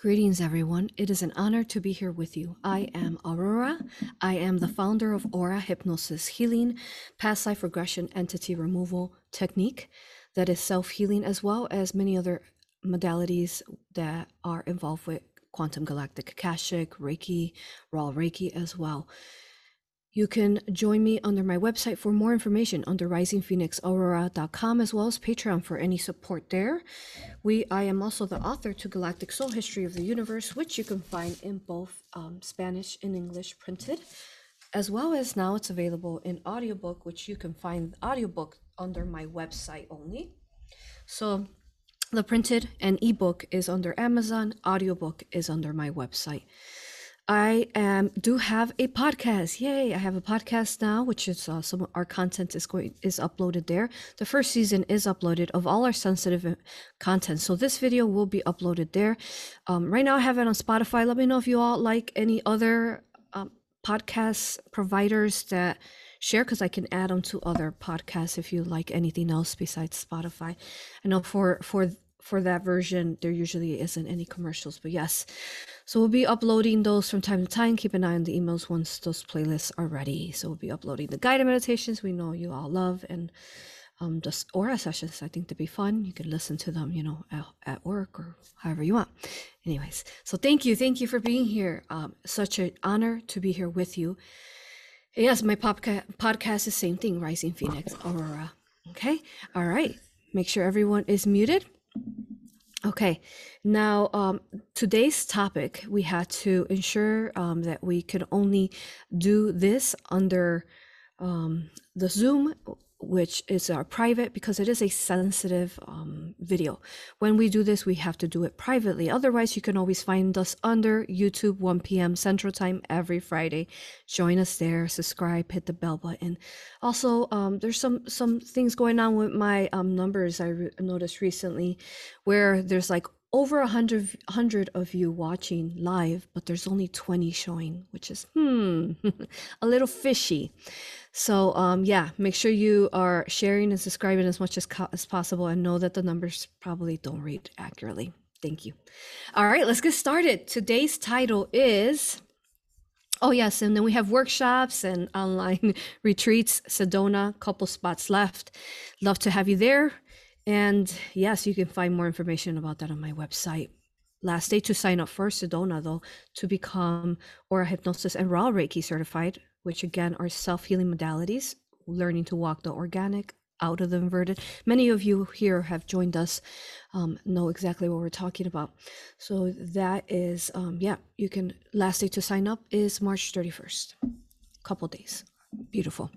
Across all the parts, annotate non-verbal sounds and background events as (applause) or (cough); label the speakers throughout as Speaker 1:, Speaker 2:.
Speaker 1: Greetings, everyone. It is an honor to be here with you. I am Aurora. I am the founder of Aura Hypnosis Healing, past life regression entity removal technique that is self healing, as well as many other modalities that are involved with quantum galactic akashic, Reiki, raw Reiki as well. You can join me under my website for more information under risingphoenixaurora.com as well as Patreon for any support there. We I am also the author to Galactic Soul History of the Universe, which you can find in both um, Spanish and English printed, as well as now it's available in audiobook, which you can find audiobook under my website only. So the printed and ebook is under Amazon, audiobook is under my website. I am do have a podcast. Yay! I have a podcast now, which is uh, some our content is going is uploaded there. The first season is uploaded of all our sensitive uh, content. So this video will be uploaded there. Um, right now, I have it on Spotify. Let me know if you all like any other um, podcast providers that share because I can add them to other podcasts if you like anything else besides Spotify. I know for for for that version there usually isn't any commercials, but yes. So we'll be uploading those from time to time. Keep an eye on the emails once those playlists are ready. So we'll be uploading the guided meditations we know you all love and um, just aura sessions. I think to be fun. You can listen to them, you know, at, at work or however you want. Anyways, so thank you, thank you for being here. Um, such an honor to be here with you. Yes, my podca- podcast is same thing, Rising Phoenix Aurora. Okay, all right. Make sure everyone is muted. Okay, now um, today's topic, we had to ensure um, that we could only do this under um, the Zoom, which is our private because it is a sensitive um, video. When we do this, we have to do it privately. Otherwise, you can always find us under YouTube 1 p.m. Central Time every Friday. Join us there, subscribe, hit the bell button. Also, um, there's some some things going on with my um, numbers. I re- noticed recently where there's like over a hundred hundred of you watching live, but there's only 20 showing, which is hmm (laughs) a little fishy. So um yeah, make sure you are sharing and subscribing as much as, co- as possible and know that the numbers probably don't read accurately. Thank you. All right, let's get started. Today's title is Oh yes, and then we have workshops and (laughs) online retreats. Sedona, couple spots left. Love to have you there. And yes, you can find more information about that on my website. Last day to sign up for Sedona, though, to become Aura Hypnosis and Raw Reiki certified, which again are self healing modalities, learning to walk the organic out of the inverted. Many of you here have joined us, um, know exactly what we're talking about. So that is, um, yeah, you can, last day to sign up is March 31st, couple days. Beautiful.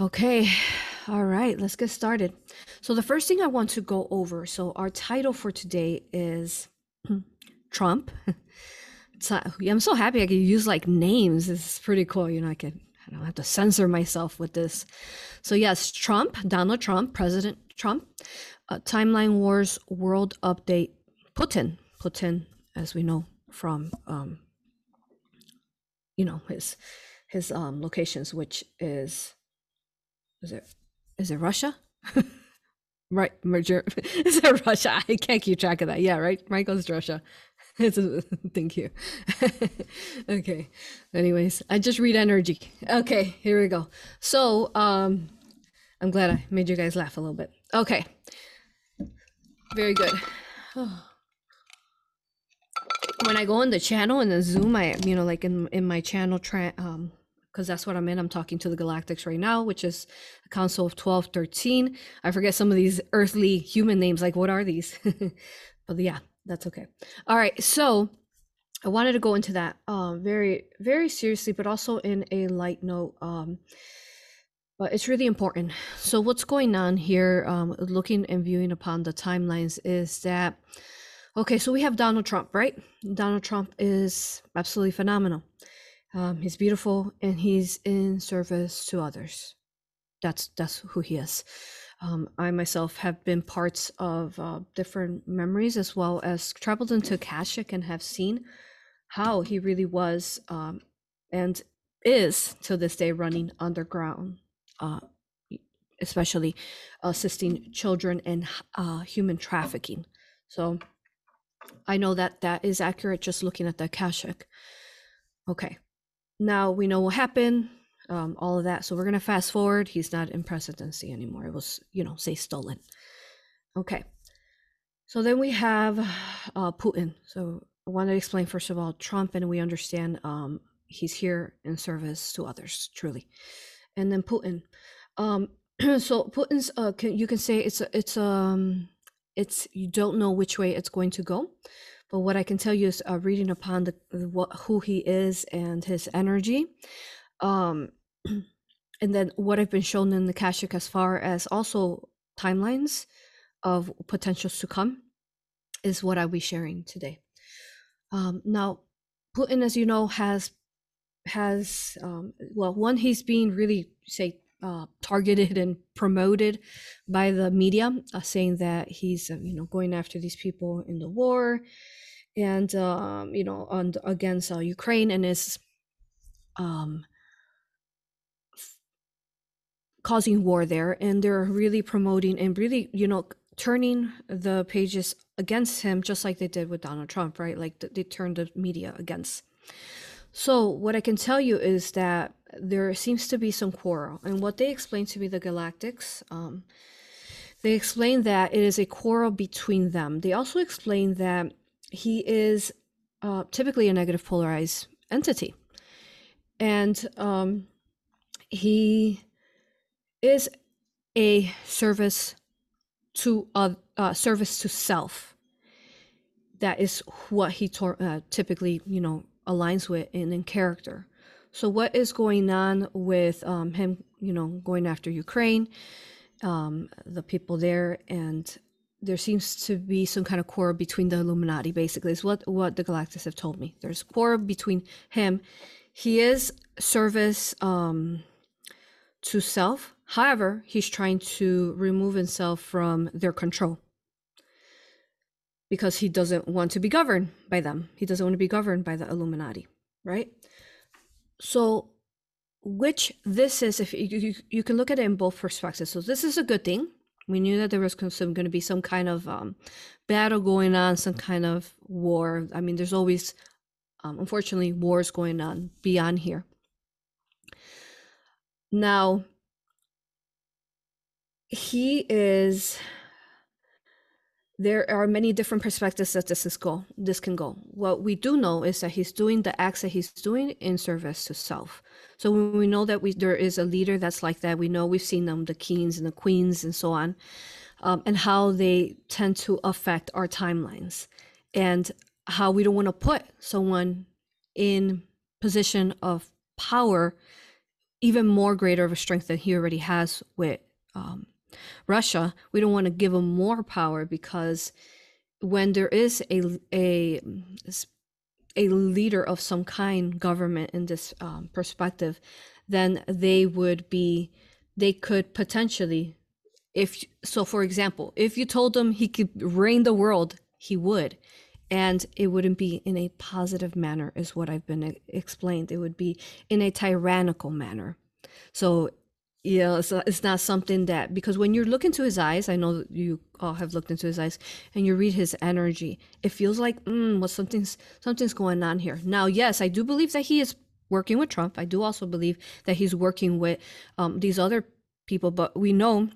Speaker 1: Okay, all right, let's get started. So, the first thing I want to go over so, our title for today is (clears throat) Trump. (laughs) So, I'm so happy I can use like names. Is pretty cool. You know, I can, I don't have to censor myself with this. So, yes, Trump, Donald Trump, President Trump, uh, Timeline Wars World Update, Putin, Putin, as we know from, um, you know, his his um, locations, which is is it is it Russia? (laughs) right, merger. (laughs) is it Russia? (laughs) I can't keep track of that. Yeah, right. To Russia. (laughs) (laughs) Thank you. (laughs) okay. Anyways, I just read energy. Okay, here we go. So, um, I'm glad I made you guys laugh a little bit. Okay. Very good. (sighs) when I go on the channel in the Zoom, I you know like in in my channel tra- um because that's what I'm in. I'm talking to the Galactics right now, which is a council of 12, 13. I forget some of these earthly human names. Like, what are these? but yeah, that's okay. All right. So I wanted to go into that um, very, very seriously, but also in a light note. Um, but it's really important. So, what's going on here, um, looking and viewing upon the timelines, is that okay, so we have Donald Trump, right? Donald Trump is absolutely phenomenal. Um, he's beautiful and he's in service to others. That's that's who he is. Um, I myself have been parts of uh, different memories as well as traveled into Akashic and have seen how he really was um, and is to this day running underground, uh, especially assisting children in uh, human trafficking. So I know that that is accurate just looking at the Akashic. Okay. Now we know what happened, um, all of that. So we're going to fast forward. He's not in presidency anymore. It was, you know, say stolen. Okay. So then we have uh, Putin. So I want to explain, first of all, Trump, and we understand um, he's here in service to others, truly. And then Putin. Um, (clears throat) so Putin's, uh, can, you can say it's, it's, um, it's, you don't know which way it's going to go but what I can tell you is uh, reading upon the what who he is and his energy, um, (clears throat) and then what I've been shown in the Kashik as far as also timelines of potentials to come is what I'll be sharing today. Um, now, Putin, as you know, has has um, well, one he's being really say uh, targeted and promoted by the media, uh, saying that he's uh, you know going after these people in the war, and um, you know on against uh, Ukraine and is um, causing war there, and they're really promoting and really you know turning the pages against him, just like they did with Donald Trump, right? Like they turned the media against. So what I can tell you is that there seems to be some quarrel, and what they explained to me, the Galactics. Um, they explain that it is a quarrel between them. They also explain that he is uh, typically a negative polarized entity. And um, he is a service to a uh, service to self. That is what he uh, typically, you know, aligns with in, in character. So, what is going on with um, him, you know, going after Ukraine, um, the people there, and there seems to be some kind of quarrel between the Illuminati. Basically, is what what the Galactics have told me. There's quarrel between him. He is service um, to self. However, he's trying to remove himself from their control because he doesn't want to be governed by them. He doesn't want to be governed by the Illuminati, right? So, which this is, if you, you, you can look at it in both perspectives. So, this is a good thing we knew that there was going to be some kind of um, battle going on, some kind of war. I mean, there's always, um, unfortunately, wars going on beyond here. Now, he is there are many different perspectives that this is go this can go. What we do know is that he's doing the acts that he's doing in service to self. So when we know that we there is a leader that's like that we know we've seen them the kings and the queens and so on um, and how they tend to affect our timelines and how we don't want to put someone in position of power even more greater of a strength than he already has with um, Russia, we don't want to give them more power because when there is a a a leader of some kind government in this um, perspective, then they would be they could potentially if so for example if you told him he could reign the world he would. And it wouldn't be in a positive manner is what i've been explained. It would be in a tyrannical manner. So you know it's, it's not something that because when you look into his eyes i know that you all have looked into his eyes and you read his energy it feels like mm, well something's something's going on here. Now yes i do believe that he is working with trump. I do also believe that he's working with um, these other people but we know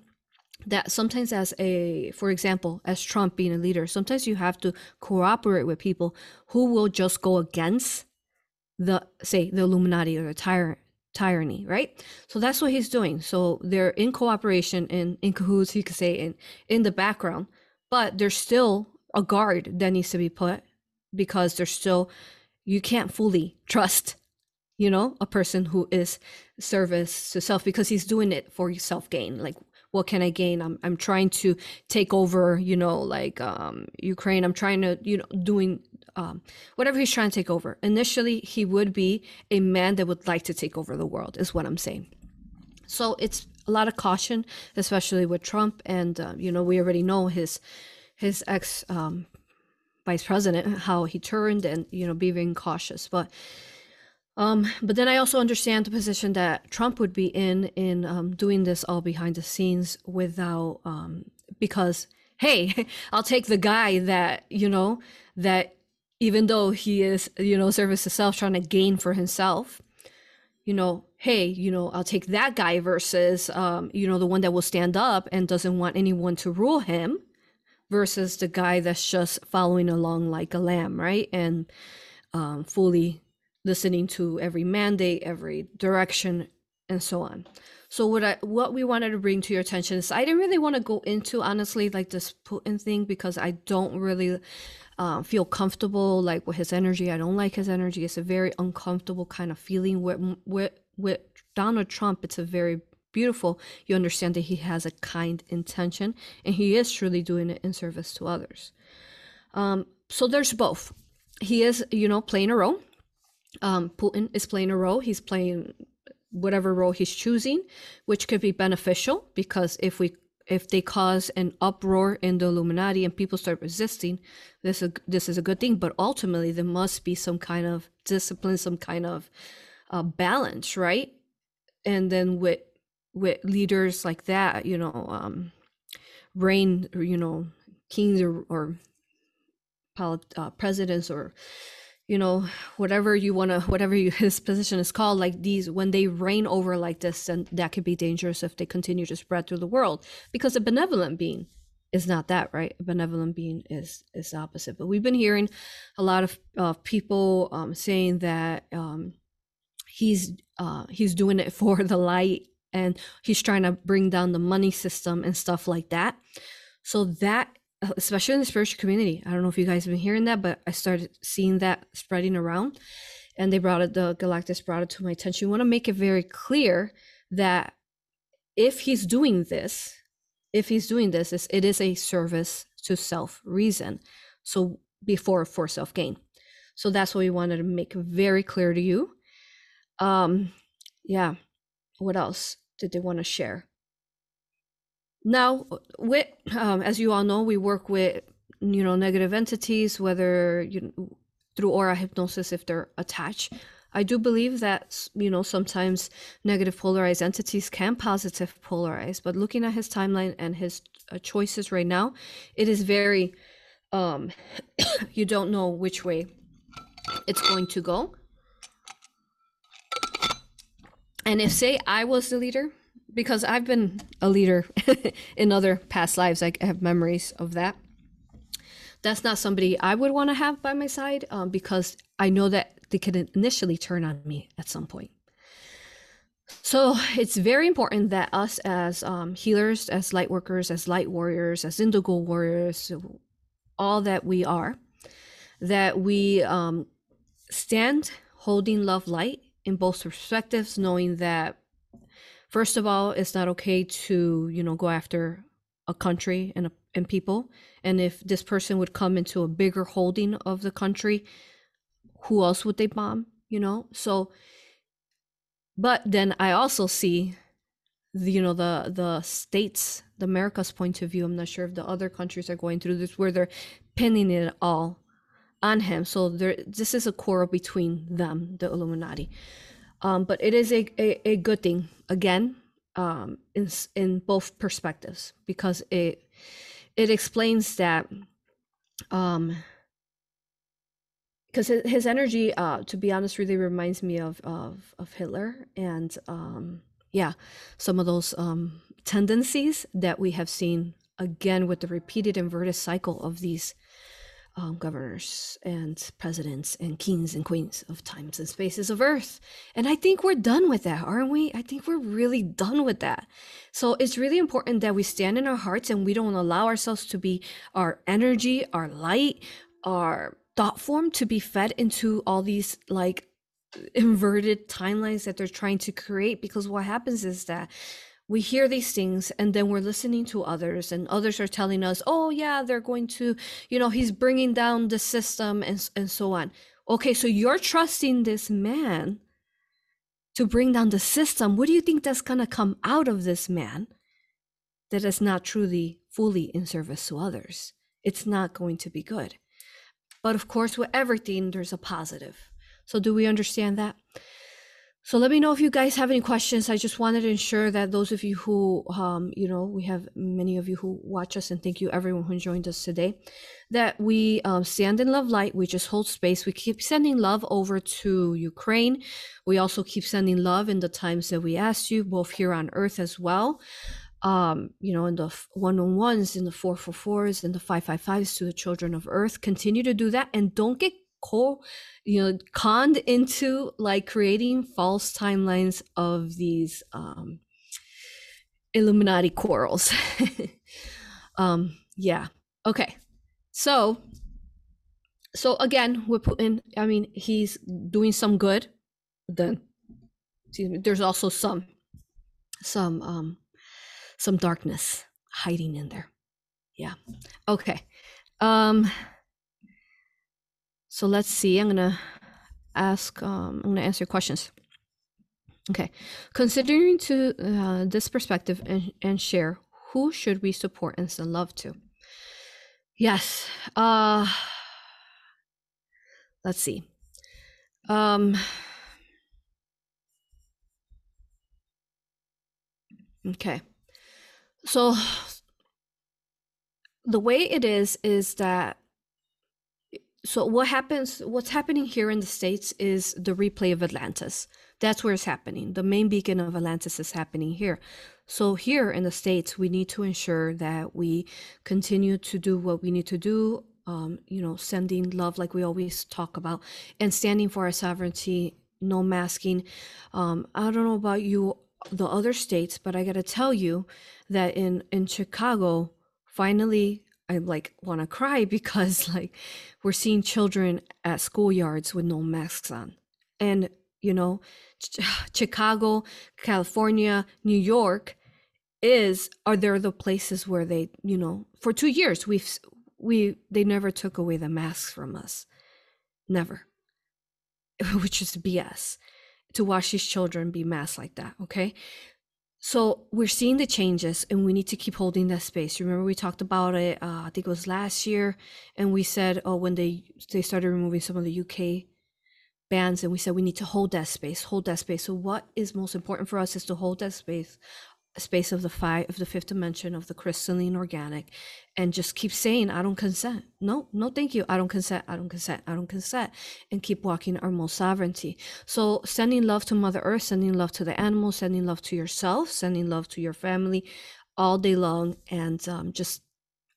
Speaker 1: that sometimes as a for example as trump being a leader sometimes you have to cooperate with people who will just go against the say the illuminati or the tyrant tyranny, right? So that's what he's doing. So they're in cooperation and in cahoots, you could say, in in the background, but there's still a guard that needs to be put because there's still you can't fully trust, you know, a person who is service to self because he's doing it for self gain. Like what can I gain? I'm I'm trying to take over, you know, like um Ukraine. I'm trying to, you know, doing um, whatever he's trying to take over. Initially, he would be a man that would like to take over the world, is what I'm saying. So it's a lot of caution, especially with Trump, and uh, you know we already know his his ex um, vice president how he turned, and you know being cautious, but. Um, but then I also understand the position that Trump would be in in um, doing this all behind the scenes without um, because hey, (laughs) I'll take the guy that, you know, that even though he is, you know, service to self trying to gain for himself, you know, hey, you know, I'll take that guy versus, um, you know, the one that will stand up and doesn't want anyone to rule him versus the guy that's just following along like a lamb, right? And um, fully listening to every mandate, every direction, and so on. So what I what we wanted to bring to your attention is I didn't really want to go into honestly like this Putin thing because I don't really uh, feel comfortable like with his energy. I don't like his energy. It's a very uncomfortable kind of feeling. With with with Donald Trump, it's a very beautiful. You understand that he has a kind intention and he is truly doing it in service to others. Um, so there's both. He is, you know, playing a role. Um, Putin is playing a role. He's playing whatever role he's choosing, which could be beneficial because if we if they cause an uproar in the Illuminati and people start resisting, this is, this is a good thing. But ultimately, there must be some kind of discipline, some kind of uh, balance, right? And then with with leaders like that, you know, um, reign, you know, kings or, or uh, presidents or you know whatever you want to whatever you, (laughs) his position is called like these when they reign over like this and that could be dangerous if they continue to spread through the world. Because a benevolent being is not that right? A benevolent being is is opposite. But we've been hearing a lot of uh, people um, saying that um, he's uh, he's doing it (laughs) for the light and he's trying to bring down the money system and stuff like that. So that especially in the spiritual community. I don't know if you guys have been hearing that, but I started seeing that spreading around. And they brought it, the Galactics brought it to my attention. We want to make it very clear that if he's doing this, if he's doing this, it is a service to self reason. So before for self gain. So that's what we wanted to make very clear to you. Um, yeah. What else did they want to share? Now, with um, as you all know, we work with you know negative entities, whether you through aura hypnosis if they're attached. I do believe that you know sometimes negative polarized entities can positive polarize, but looking at his timeline and his uh, choices right now, it is very um (coughs) you don't know which way it's going to go. And if say I was the leader, because I've been a leader (laughs) in other past lives. I have memories of that. That's not somebody I would want to have by my side um, because I know that they could initially turn on me at some point. So it's very important that us as um, healers, as light workers, as light warriors, as indigo warriors, all that we are, that we um, stand holding love light in both perspectives, knowing that first of all it's not okay to you know go after a country and a, and people. And if this person would come into a bigger holding of the country who else would they bomb you know? So but then i also see the, you know the the states the america's point of view i'm not sure if the other countries are going through this where they're pinning it all on him. So there this is a quarrel between them the illuminati. Um, but it is a, a, a good thing again um, in in both perspectives because it it explains that um because his energy uh to be honest really reminds me of of of hitler and um yeah some of those um tendencies that we have seen again with the repeated inverted cycle of these um, governors and presidents and kings and queens of times and spaces of earth. And I think we're done with that, aren't we? I think we're really done with that. So it's really important that we stand in our hearts and we don't allow ourselves to be our energy, our light, our thought form to be fed into all these like inverted timelines that they're trying to create because what happens is that we hear these things and then we're listening to others and others are telling us oh yeah they're going to you know he's bringing down the system and, and so on. Okay so you're trusting this man to bring down the system. What do you think that's going to come out of this man that is not truly fully in service to others? It's not going to be good. But of course with everything there's a positive. So do we understand that So let me know if you guys have any questions. I just wanted to ensure that those of you who, um, you know, we have many of you who watch us, and thank you everyone who joined us today, that we um, stand in love light. We just hold space. We keep sending love over to Ukraine. We also keep sending love in the times that we asked you, both here on Earth as well. Um, you know, in the one on ones, in the four four fours, in the five five fives to the children of Earth. Continue to do that, and don't get co you know conned into like creating false timelines of these um illuminati quarrels. (laughs) Um yeah. Okay. So so again we're putting i mean he's doing some good then me there's also some some um some darkness hiding in there. Yeah. Okay. Um so let's see. I'm gonna ask. Um, I'm gonna answer questions. Okay, considering to uh, this perspective and, and share, who should we support and send love to? Yes. Uh, let's see. Um, okay. So the way it is is that so what happens what's happening here in the states is the replay of atlantis. That's where it's happening. The main beacon of atlantis is happening here. So here in the states we need to ensure that we continue to do what we need to do um, you know sending love like we always talk about and standing for our sovereignty no masking. Um, i don't know about you the other states but i gotta tell you that in in chicago finally I like want to cry (laughs) because like we're seeing children at schoolyards with no masks on. And you know, Ch- (sighs) Chicago, California, New York is are there the places where they, you know, for 2 years we've we they never took away the masks from us. Never. (laughs) Which is BS to watch these children be masked like that, okay? So we're seeing the changes and we need to keep holding that space. Remember we talked about it, uh, I think it was last year, and we said, oh, when they, they started removing some of the UK bans and we said we need to hold that space, hold that space. So what is most important for us is to hold that space space of the five of the fifth dimension of the crystalline organic and just keep saying i don't consent. No no thank you. I don't consent i don't consent i don't consent and keep walking our most sovereignty. So sending love to mother earth sending love to the animals sending love to yourself sending love to your family all day long and um, just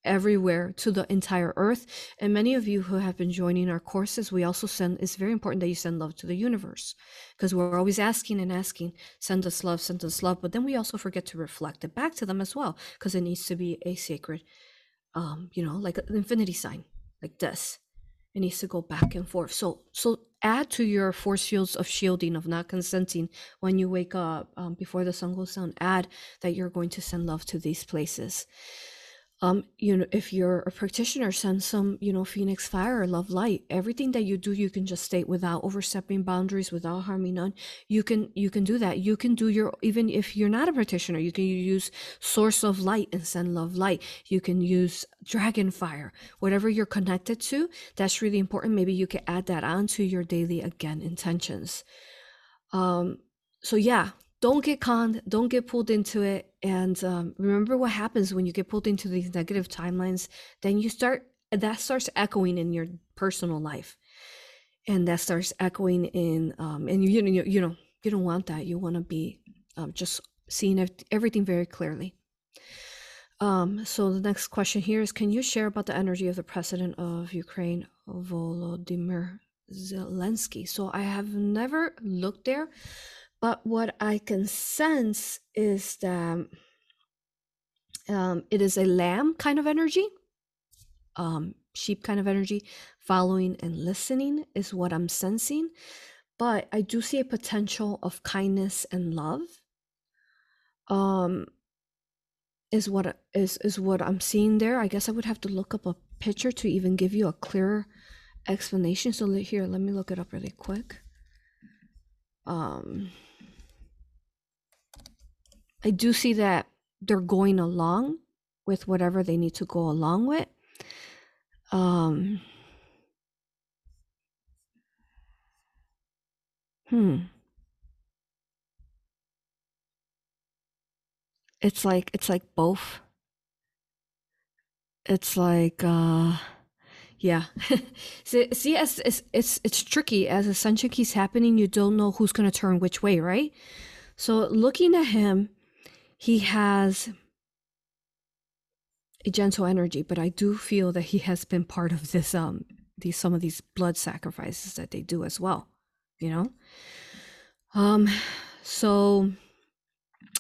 Speaker 1: everywhere to the entire earth. And many of you who have been joining our courses we also send it's very important that you send love to the universe because we're always asking and asking send us love send us love. But then we also forget to reflect it back to them as well because it needs to be a sacred um you know like an infinity sign like this. It needs to go back and forth. So so add to your force fields of shielding of not consenting when you wake up um, before the sun goes down. Add that you're going to send love to these places um you know if you're a practitioner send some you know phoenix fire or love light. Everything that you do you can just state without overstepping boundaries without harming none. You can you can do that. You can do your even if you're not a practitioner you can use source of light and send love light. You can use dragon fire. Whatever you're connected to that's really important. Maybe you can add that on to your daily again intentions. Um so yeah don't get conned don't get pulled into it and um, remember what happens when you get pulled into these negative timelines then you start that starts echoing in your personal life. And that starts echoing in um, and you, you know you know you don't want that. You want to be um, just seeing everything very clearly. Um, so the next question here is can you share about the energy of the president of ukraine volodymyr zelensky? So i have never looked there but what I can sense is that um, it is a lamb kind of energy, um, sheep kind of energy. Following and listening is what I'm sensing. But I do see a potential of kindness and love. Um, is what is is what I'm seeing there. I guess I would have to look up a picture to even give you a clearer explanation. So here, let me look it up really quick. Um, I do see that they're going along with whatever they need to go along with. Um, hmm. It's like it's like both. It's like uh yeah. (laughs) see, see as it's, it's it's tricky as ascension keeps happening, you don't know who's going to turn which way, right? So looking at him he has a gentle energy but i do feel that he has been part of this um these some of these blood sacrifices that they do as well you know? Um so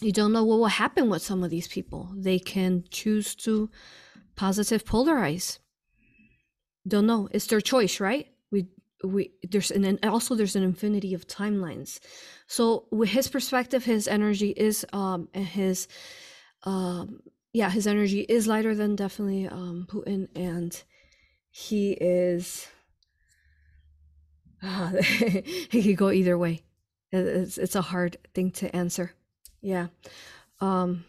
Speaker 1: you don't know what will happen with some of these people. They can choose to positive polarize. Don't know. It's their choice right we there's an and also there's an infinity of timelines. So with his perspective his energy is um his um yeah his energy is lighter than definitely um putin and he is uh, (laughs) he could go either way. It's, it's a hard thing to answer. Yeah. Um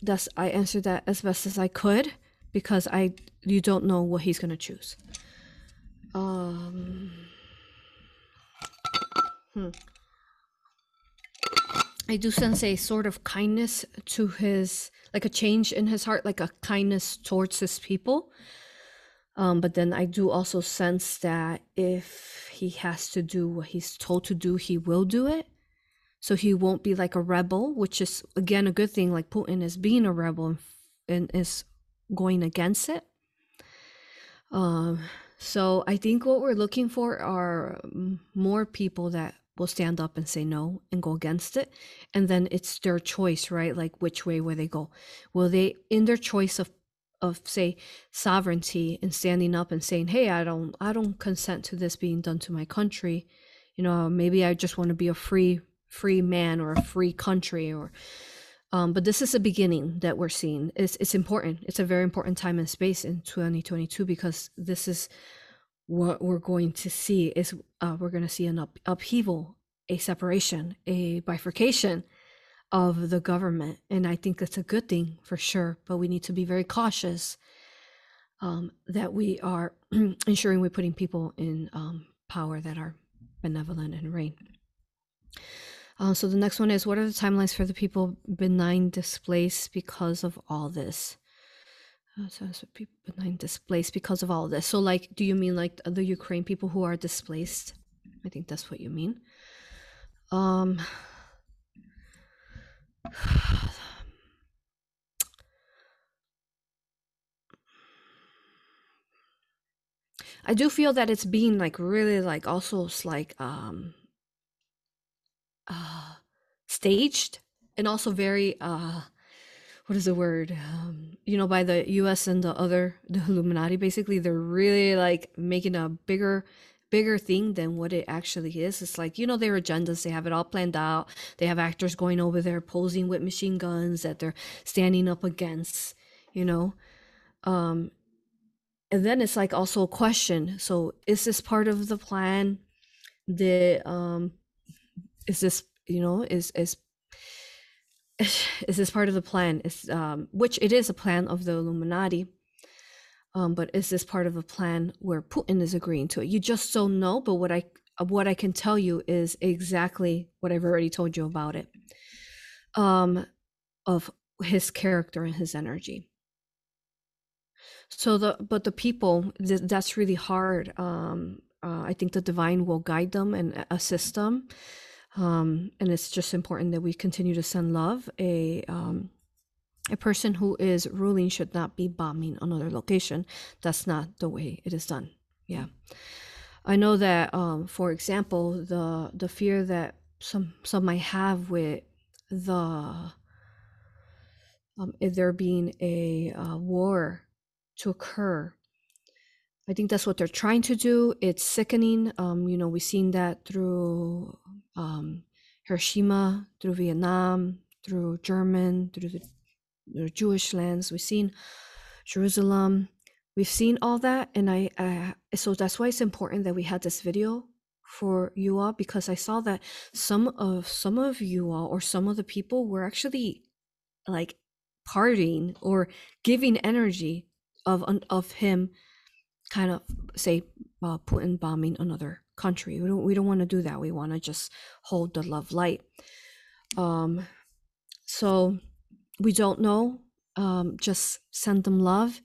Speaker 1: thus i answered that as best as i could because I you don't know what he's gonna choose. Um, hmm. I do sense a sort of kindness to his, like a change in his heart, like a kindness towards his people. Um, but then I do also sense that if he has to do what he's told to do, he will do it. So he won't be like a rebel, which is again a good thing. Like Putin is being a rebel and, and is going against it. Um, so I think what we're looking for are mm, more people that will stand up and say no and go against it. And then it's their choice, right? Like which way will they go? Will they, in their choice of of say sovereignty and standing up and saying hey i don't i don't consent to this being done to my country you know maybe i just want to be a free free man or a free country or um, but this is a beginning that we're seeing. It's it's important. It's a very important time and space in 2022 because this is what we're going to see. Is uh, we're going to see an up, upheaval, a separation, a bifurcation of the government, and I think that's a good thing for sure. But we need to be very cautious um, that we are (clears throat) ensuring we're putting people in um, power that are benevolent and reign. Uh, so the next one is what are the timelines for the people benign displaced because of all this? Uh, so, so people benign displaced because of all this. So like, do you mean like the Ukraine people who are displaced? I think that's what you mean. Um. (sighs) I do feel that it's being like really like also like um uh, staged and also very uh, what is the word? Um, you know by the us and the other the illuminati basically. They're really like making a bigger bigger thing than what it actually is. It's like you know their agendas they have it all planned out. They have actors going over there posing with machine guns that they're standing up against you know? Um and then it's like also a question. So is this part of the plan the um is this you know is is (sighs) is this part of the plan? Is um which it is a plan of the illuminati um but is this part of a plan where putin is agreeing to it? You just don't know but what i what i can tell you is exactly what i've already told you about it um of his character and his energy. So the but the people th- that's really hard um uh, i think the divine will guide them and assist them um, and it's just important that we continue to send love. A um, a person who is ruling should not be bombing another location. That's not the way it is done. Yeah, I know that. Um, for example, the the fear that some some might have with the um, if there being a uh, war to occur I think that's what they're trying to do. It's sickening. Um, you know, we've seen that through um, Hiroshima, through Vietnam, through German, through the, the, Jewish lands. We've seen Jerusalem. We've seen all that, and I, I so that's why it's important that we had this video for you all because I saw that some of some of you all or some of the people were actually like partying or giving energy of of him kind of say uh, Putin bombing another country. We don't we don't want to do that. We want to just hold the love light. Um, so we don't know. Um, just send them love.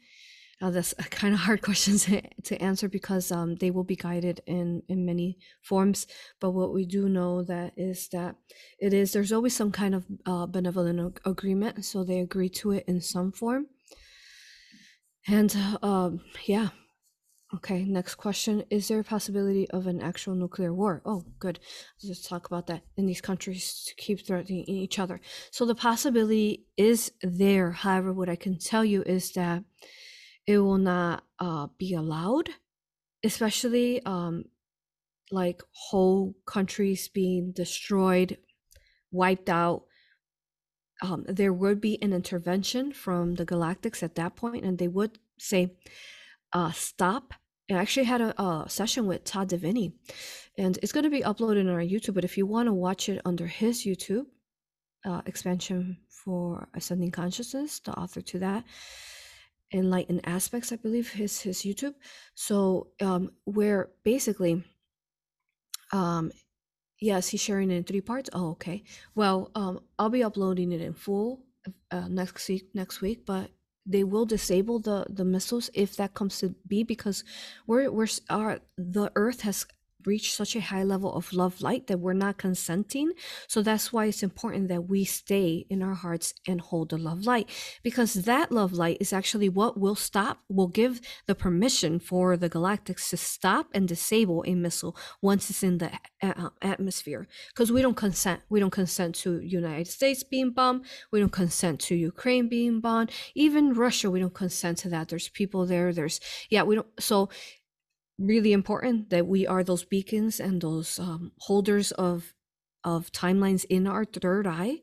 Speaker 1: Uh, that's a (laughs) kind of hard (laughs) question to, to answer because um, they will be guided in in many forms. But what we do know that is that it is there's always some kind of uh, benevolent ag- agreement, so they agree to it in some form. And uh, yeah, Okay, next question. Is there a possibility of an actual nuclear war? Oh, good. Let's talk about that in these countries to keep threatening each other. So the possibility is there. However, what I can tell you is that it will not uh, be allowed, especially um, like whole countries being destroyed, wiped out. Um, there would be an intervention from the Galactics at that point, and they would say, uh, stop I actually had a, a session with Todd Deviney, and it's going to be uploaded on our YouTube. But if you want to watch it under his YouTube, uh, expansion for ascending consciousness, the author to that, enlightened aspects, I believe, his his YouTube. So um, where basically, um, yes, he's sharing it in three parts. Oh, okay. Well, um, I'll be uploading it in full uh, next week. Next week, but they will disable the the missiles if that comes to be because we're we're our the earth has reach such a high level of love light that we're not consenting. So that's why it's important that we stay in our hearts and hold the love light because that love light is actually what will stop, will give the permission for the galactics to stop and disable a missile once it's in the atmosphere. Because we don't consent. We don't consent to United States being bombed. We don't consent to Ukraine being bombed. Even Russia, we don't consent to that. There's people there. There's, yeah, we don't. So really important that we are those beacons and those um, holders of of timelines in our third eye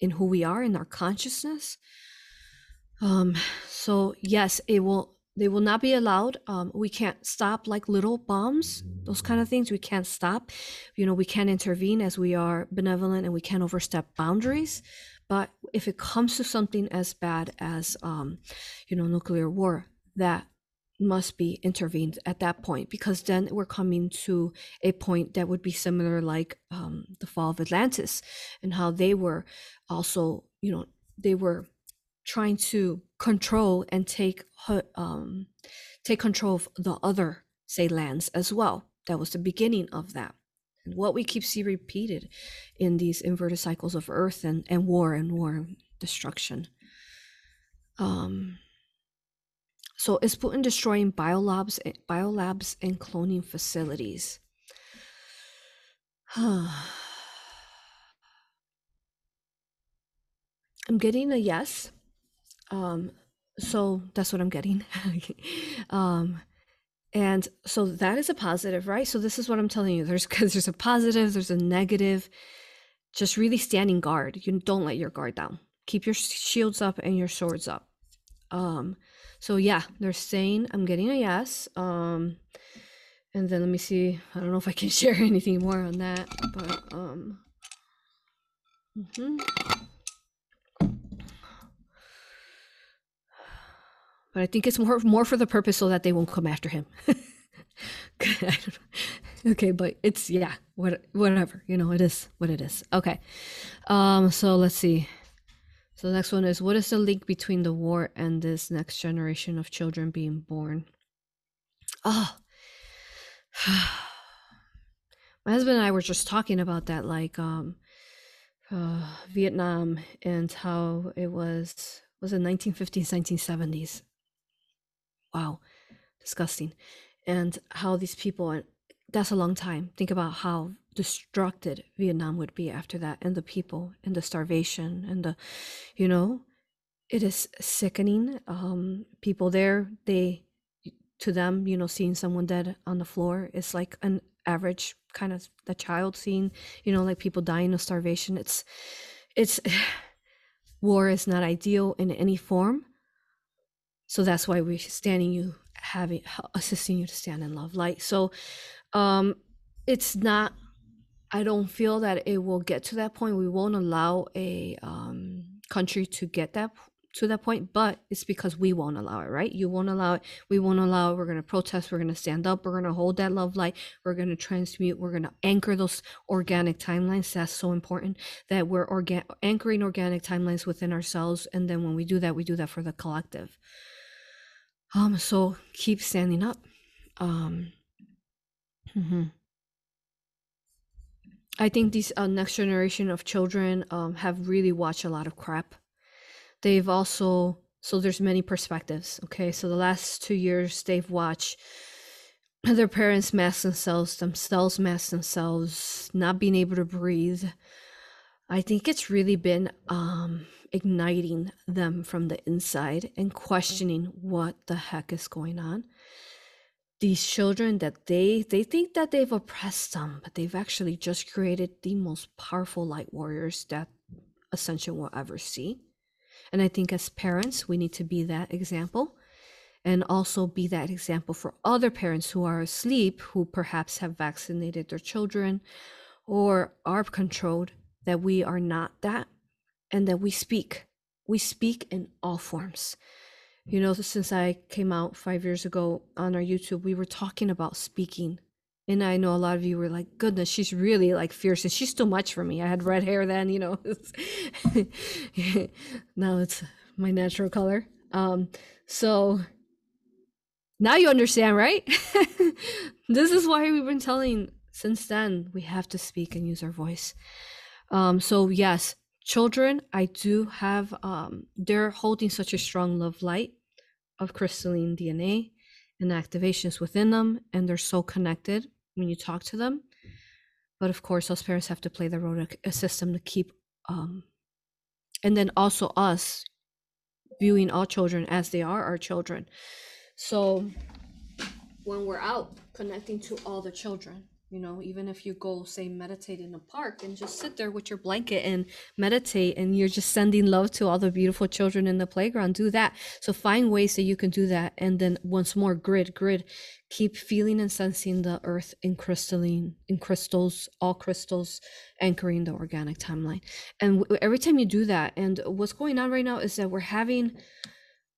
Speaker 1: in who we are in our consciousness. Um so yes it will they will not be allowed. Um we can't stop like little bombs those kind of things we can't stop. You know we can't intervene as we are benevolent and we can't overstep boundaries. But if it comes to something as bad as um you know nuclear war that must be intervened at that point because then we're coming to a point that would be similar like um, the fall of atlantis and how they were also you know they were trying to control and take um, take control of the other say lands as well. That was the beginning of that. And what we keep see repeated in these inverted cycles of earth and, and war and war and destruction. Um so is Putin destroying biolabs, biolabs and cloning facilities? (sighs) I'm getting a yes. Um, so that's what I'm getting. (laughs) um, and so that is a positive, right? So this is what I'm telling you. There's (laughs) because there's a positive, there's a negative. Just really standing guard. You don't let your guard down. Keep your shields up and your swords up. Um, so yeah, they're saying I'm getting a yes. Um, and then let me see. I don't know if I can (laughs) share anything more on that, but um, mm-hmm. but I think it's more more for the purpose so that they won't come after him. (laughs) okay, but it's yeah, what whatever you know, it is what it is. Okay, um, so let's see. So the next one is what is the link between the war and this next generation of children being born? Oh, (sighs) my husband and I were just talking about that, like um, uh, Vietnam and how it was was it 1950s, 1970s. Wow, disgusting, and how these people. and That's a long time. Think about how destructed Vietnam would be after that, and the people, and the starvation, and the, you know, it is sickening. Um, people there, they, to them, you know, seeing someone dead on the floor is like an average kind of the child seeing, you know, like people dying of starvation. It's, it's, (sighs) war is not ideal in any form. So that's why we're standing you having assisting you to stand in love light. So um it's not I don't feel that it will get to that point. We won't allow a um, country to get that to that point, but it's because we won't allow it, right? You won't allow it. We won't allow it. We're going to protest. We're going to stand up. We're going to hold that love light. We're going to transmute. We're going to anchor those organic timelines. That's so important that we're organ- anchoring organic timelines within ourselves. And then when we do that, we do that for the collective. Um, so keep standing up. Um, mm-hmm. I think these uh, next generation of children um, have really watched a lot of crap. They've also so there's many perspectives okay? So the last two years they've watched (clears throat) their parents mask themselves themselves mask themselves not being able to breathe. I think it's really been um igniting them from the inside and questioning what the heck is going on these children that they they think that they've oppressed them but they've actually just created the most powerful light warriors that ascension will ever see and I think as parents, we need to be that example and also be that example for other parents who are asleep, who perhaps have vaccinated their children or are controlled, that we are not that and that we speak. We speak in all forms. You know, since I came out five years ago on our YouTube, we were talking about speaking and I know a lot of you were like, goodness, she's really like fierce and she's too much for me. I had red hair then, you know. (laughs) now it's my natural color. Um, so now you understand, right? (laughs) this is why we've been telling since then we have to speak and use our voice. Um, so yes, children, I do have um they're holding such a strong love light of crystalline DNA and activations within them, and they're so connected when you talk to them. But of course, those parents have to play the role of a system to keep, um, and then also us viewing all children as they are our children. So when we're out connecting to all the children, you know even if you go say meditate in a park and just sit there with your blanket and meditate and you're just sending love to all the beautiful children in the playground do that. So find ways that you can do that. And then once more grid grid keep feeling and sensing the earth in crystalline in crystals all crystals anchoring the organic timeline. And every time you do that and what's going on right now is that we're having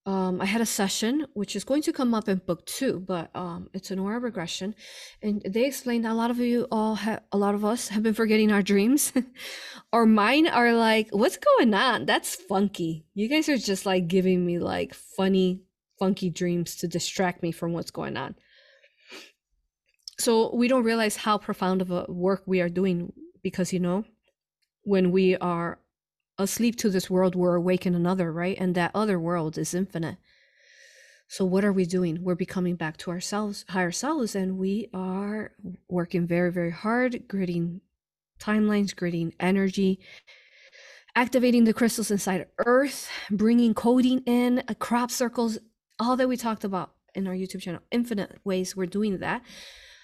Speaker 1: um, I had a session which is going to come up in book two, but um, it's an aura regression, and they explained a lot of you all have a lot of us have been forgetting our dreams. (laughs) or mine are like, what's going on? That's funky. You guys are just like giving me like funny, funky dreams to distract me from what's going on. So we don't realize how profound of a work we are doing because you know, when we are asleep to this world, we're awake in another, right? And that other world is infinite. So what are we doing? We're becoming back to ourselves, higher selves, and we are working very, very hard, gridding timelines, gridding energy, activating the crystals inside Earth, bringing coding in, uh, crop circles, all that we talked about in our YouTube channel. Infinite ways we're doing that.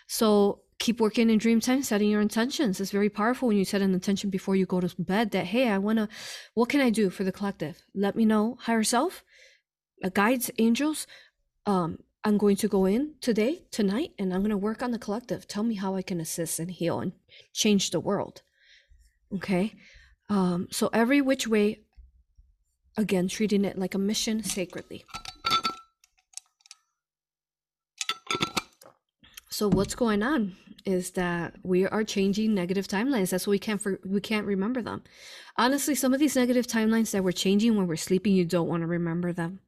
Speaker 1: So keep working in dream time setting your intentions. It's very powerful when you set an intention before you go to bed that hey i want to what can i do for the collective? Let me know. Higher self uh, guides angels um i'm going to go in today tonight and i'm going to work on the collective. Tell me how i can assist and heal and change the world. Okay? Um so every which way again treating it like a mission sacredly so what's going on is that we are changing negative timelines. That's why we can't for, we can't remember them. Honestly, some of these negative timelines that we're changing when we're sleeping, you don't want to remember them.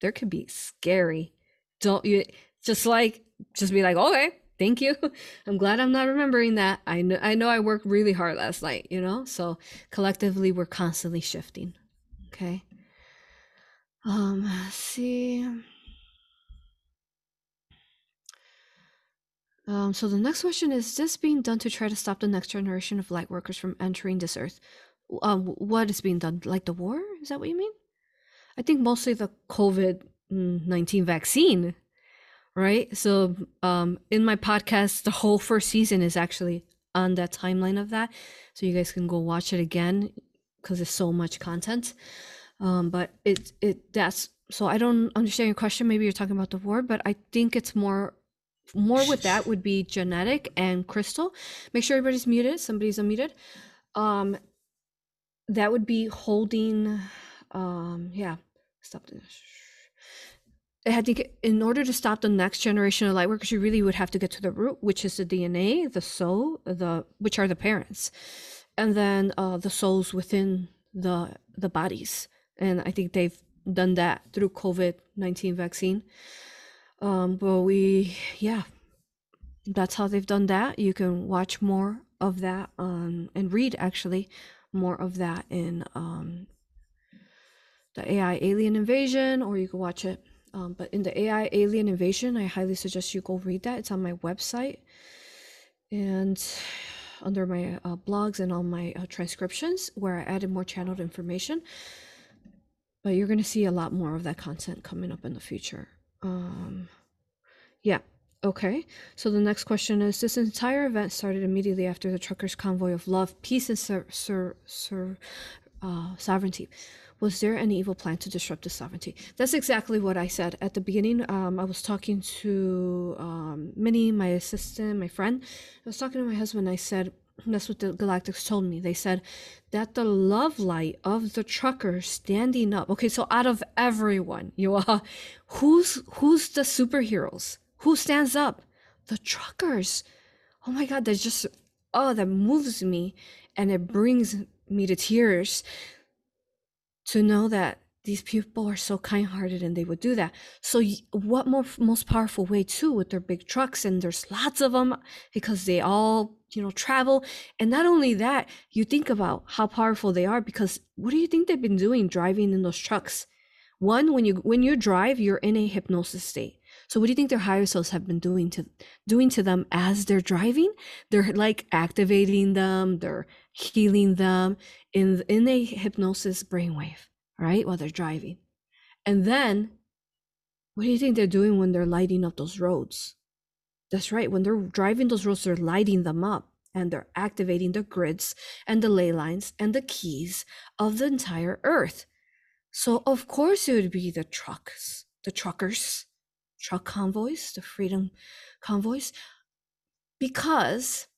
Speaker 1: There could be scary. Don't you just like just be like, okay, thank you. (laughs) I'm glad I'm not remembering that. I know I know I worked really hard last night, you know? So collectively we're constantly shifting. Okay. Um, see. Um, so the next question is: This being done to try to stop the next generation of light workers from entering this earth? Um, what is being done? Like the war? Is that what you mean? I think mostly the COVID nineteen vaccine, right? So, um, in my podcast, the whole first season is actually on that timeline of that, so you guys can go watch it again because there's so much content. Um, but it it that's so I don't understand your question. Maybe you're talking about the war, but I think it's more more with that would be genetic and crystal make sure everybody's muted somebody's unmuted um that would be holding um yeah stop the I think in order to stop the next generation of light workers, you really would have to get to the root, which is the DNA, the soul, the which are the parents, and then uh, the souls within the the bodies. And I think they've done that through COVID nineteen vaccine. Um, but we, yeah, that's how they've done that. You can watch more of that um, and read actually more of that in um, the AI alien invasion, or you can watch it um, but in the AI alien invasion, I highly suggest you go read that. It's on my website and under my uh, blogs and all my uh, transcriptions where I added more channeled information. But you're going to see a lot more of that content coming up in the future. Um, yeah. Okay. So the next question is This entire event started immediately after the truckers' convoy of love, peace, and sur- sur- uh, sovereignty was there an evil plan to disrupt the sovereignty? That's exactly what I said at the beginning. Um, I was talking to um, Minnie, my assistant, my friend. I was talking to my husband. I said, that's what the Galactics told me. They said that the love light of the truckers standing up. Okay, so out of everyone, you are who's who's the superheroes? Who stands up? The truckers. Oh my god, that just oh that moves me and it brings me to tears to know that these people are so kind-hearted and they would do that. So what more most powerful way too with their big trucks and there's lots of them because they all you know travel. And not only that you think about how powerful they are because what do you think they've been doing driving in those trucks? One when you when you drive you're in a hypnosis state. So what do you think their higher selves have been doing to doing to them as they're driving? They're like activating them they're healing them in in a hypnosis brainwave, right? While they're driving. And then what do you think they're doing when they're lighting up those roads? That's right. When they're driving those roads, they're lighting them up and they're activating the grids and the ley lines and the keys of the entire earth. So of course it would be the trucks, the truckers, truck convoys, the freedom convoys, because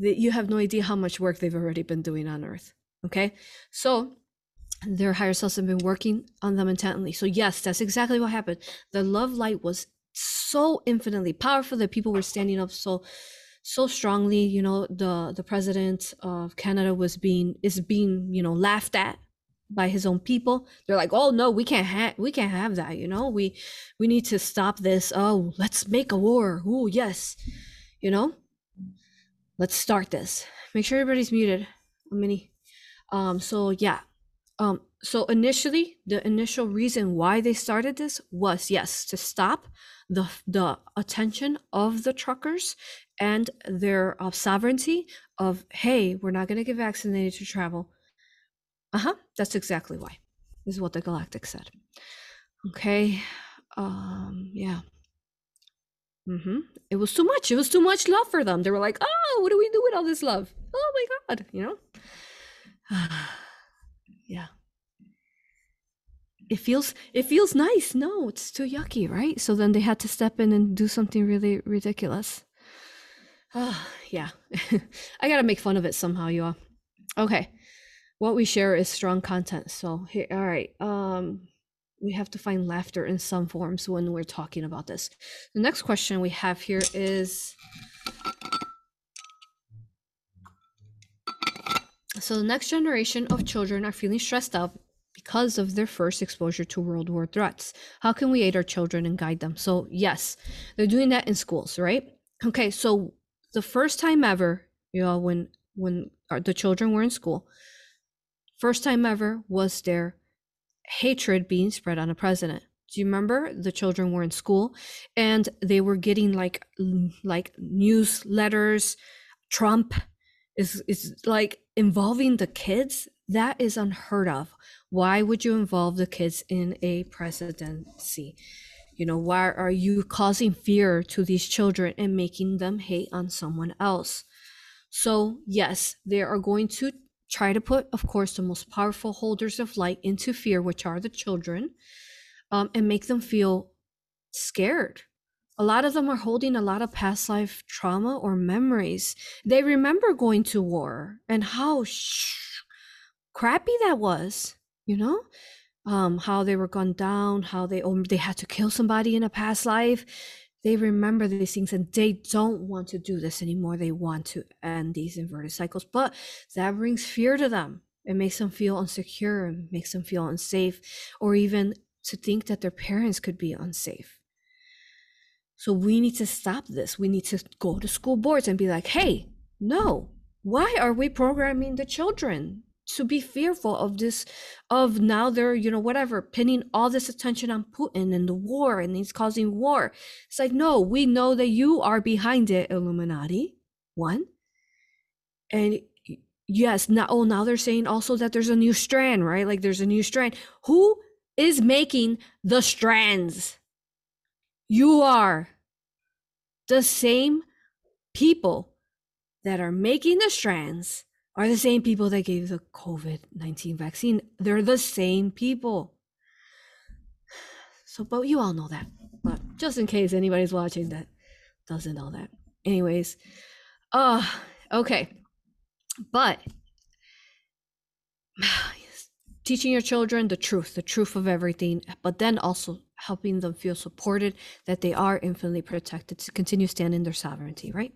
Speaker 1: that you have no idea how much work they've already been doing on earth okay so their higher selves have been working on them intently so yes that's exactly what happened the love light was so infinitely powerful that people were standing up so so strongly you know the the president of canada was being is being you know laughed at by his own people they're like oh no we can't have we can't have that you know we we need to stop this oh let's make a war oh yes you know let's start this. Make sure everybody's muted. Mini. Um, so yeah. Um, so initially, the initial reason why they started this was yes, to stop the the attention of the truckers and their uh, sovereignty of hey, we're not gonna get vaccinated to travel. Uh-huh. That's exactly why. This is what the Galactic said. Okay. Um, yeah. Mm-hmm. It was too much. It was too much love for them. They were like, oh, what do we do with all this love? Oh my God, you know? (sighs) yeah. It feels it feels nice. No, it's too yucky, right? So then they had to step in and do something really ridiculous. Ah, yeah. (laughs) I gotta make fun of it somehow, you all. Okay. What we share is strong content. So here, all right. Um we have to find laughter in some forms when we're talking about this. The next question we have here is So the next generation of children are feeling stressed out because of their first exposure to world war threats. How can we aid our children and guide them? So, yes, they're doing that in schools, right? Okay, so the first time ever, you know, when when the children were in school, first time ever was their hatred being spread on a president. Do you remember the children were in school and they were getting like like newsletters Trump is is like involving the kids that is unheard of. Why would you involve the kids in a presidency? You know, why are you causing fear to these children and making them hate on someone else? So, yes, they are going to try to put, of course, the most powerful holders of light into fear, which are the children, um, and make them feel scared. A lot of them are holding a lot of past life trauma or memories. They remember going to war and how sh- crappy that was, you know? um, how they were gone down, how they oh, they had to kill somebody in a past life. They remember these things and they don't want to do this anymore. They want to end these inverted cycles, but that brings fear to them. It makes them feel insecure, makes them feel unsafe, or even to think that their parents could be unsafe. So we need to stop this. We need to go to school boards and be like, hey, no, why are we programming the children to be fearful of this of now they're you know whatever pinning all this attention on putin and the war and he's causing war? It's like no we know that you are behind it illuminati. One. And yes now oh now they're saying also that there's a new strand right? Like there's a new strand. Who is making the strands you are the same people that are making the strands are the same people that gave the COVID 19 vaccine. They're the same people. So, but you all know that. But just in case anybody's watching that doesn't know that. Anyways, uh, okay. But (sighs) teaching your children the truth, the truth of everything, but then also helping them feel supported that they are infinitely protected to continue standing their sovereignty, right?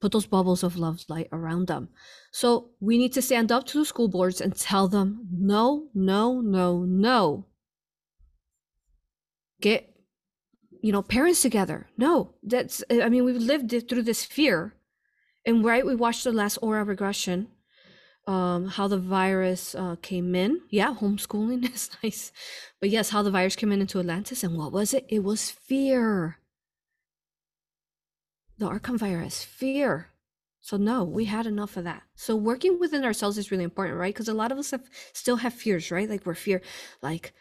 Speaker 1: put those bubbles of love light around them. So we need to stand up to the school boards and tell them no, no, no, no. Get, you know, parents together. No, that's, I mean, we've lived through this fear. And right, we watched the last aura regression, um, how the virus uh, came in. Yeah, homeschooling (laughs) is nice. But yes, how the virus came in into Atlantis. And what was it? It was fear the Archon virus, fear. So no, we had enough of that. So working within ourselves is really important, right? Because a lot of us have still have fears, right? Like we're fear, like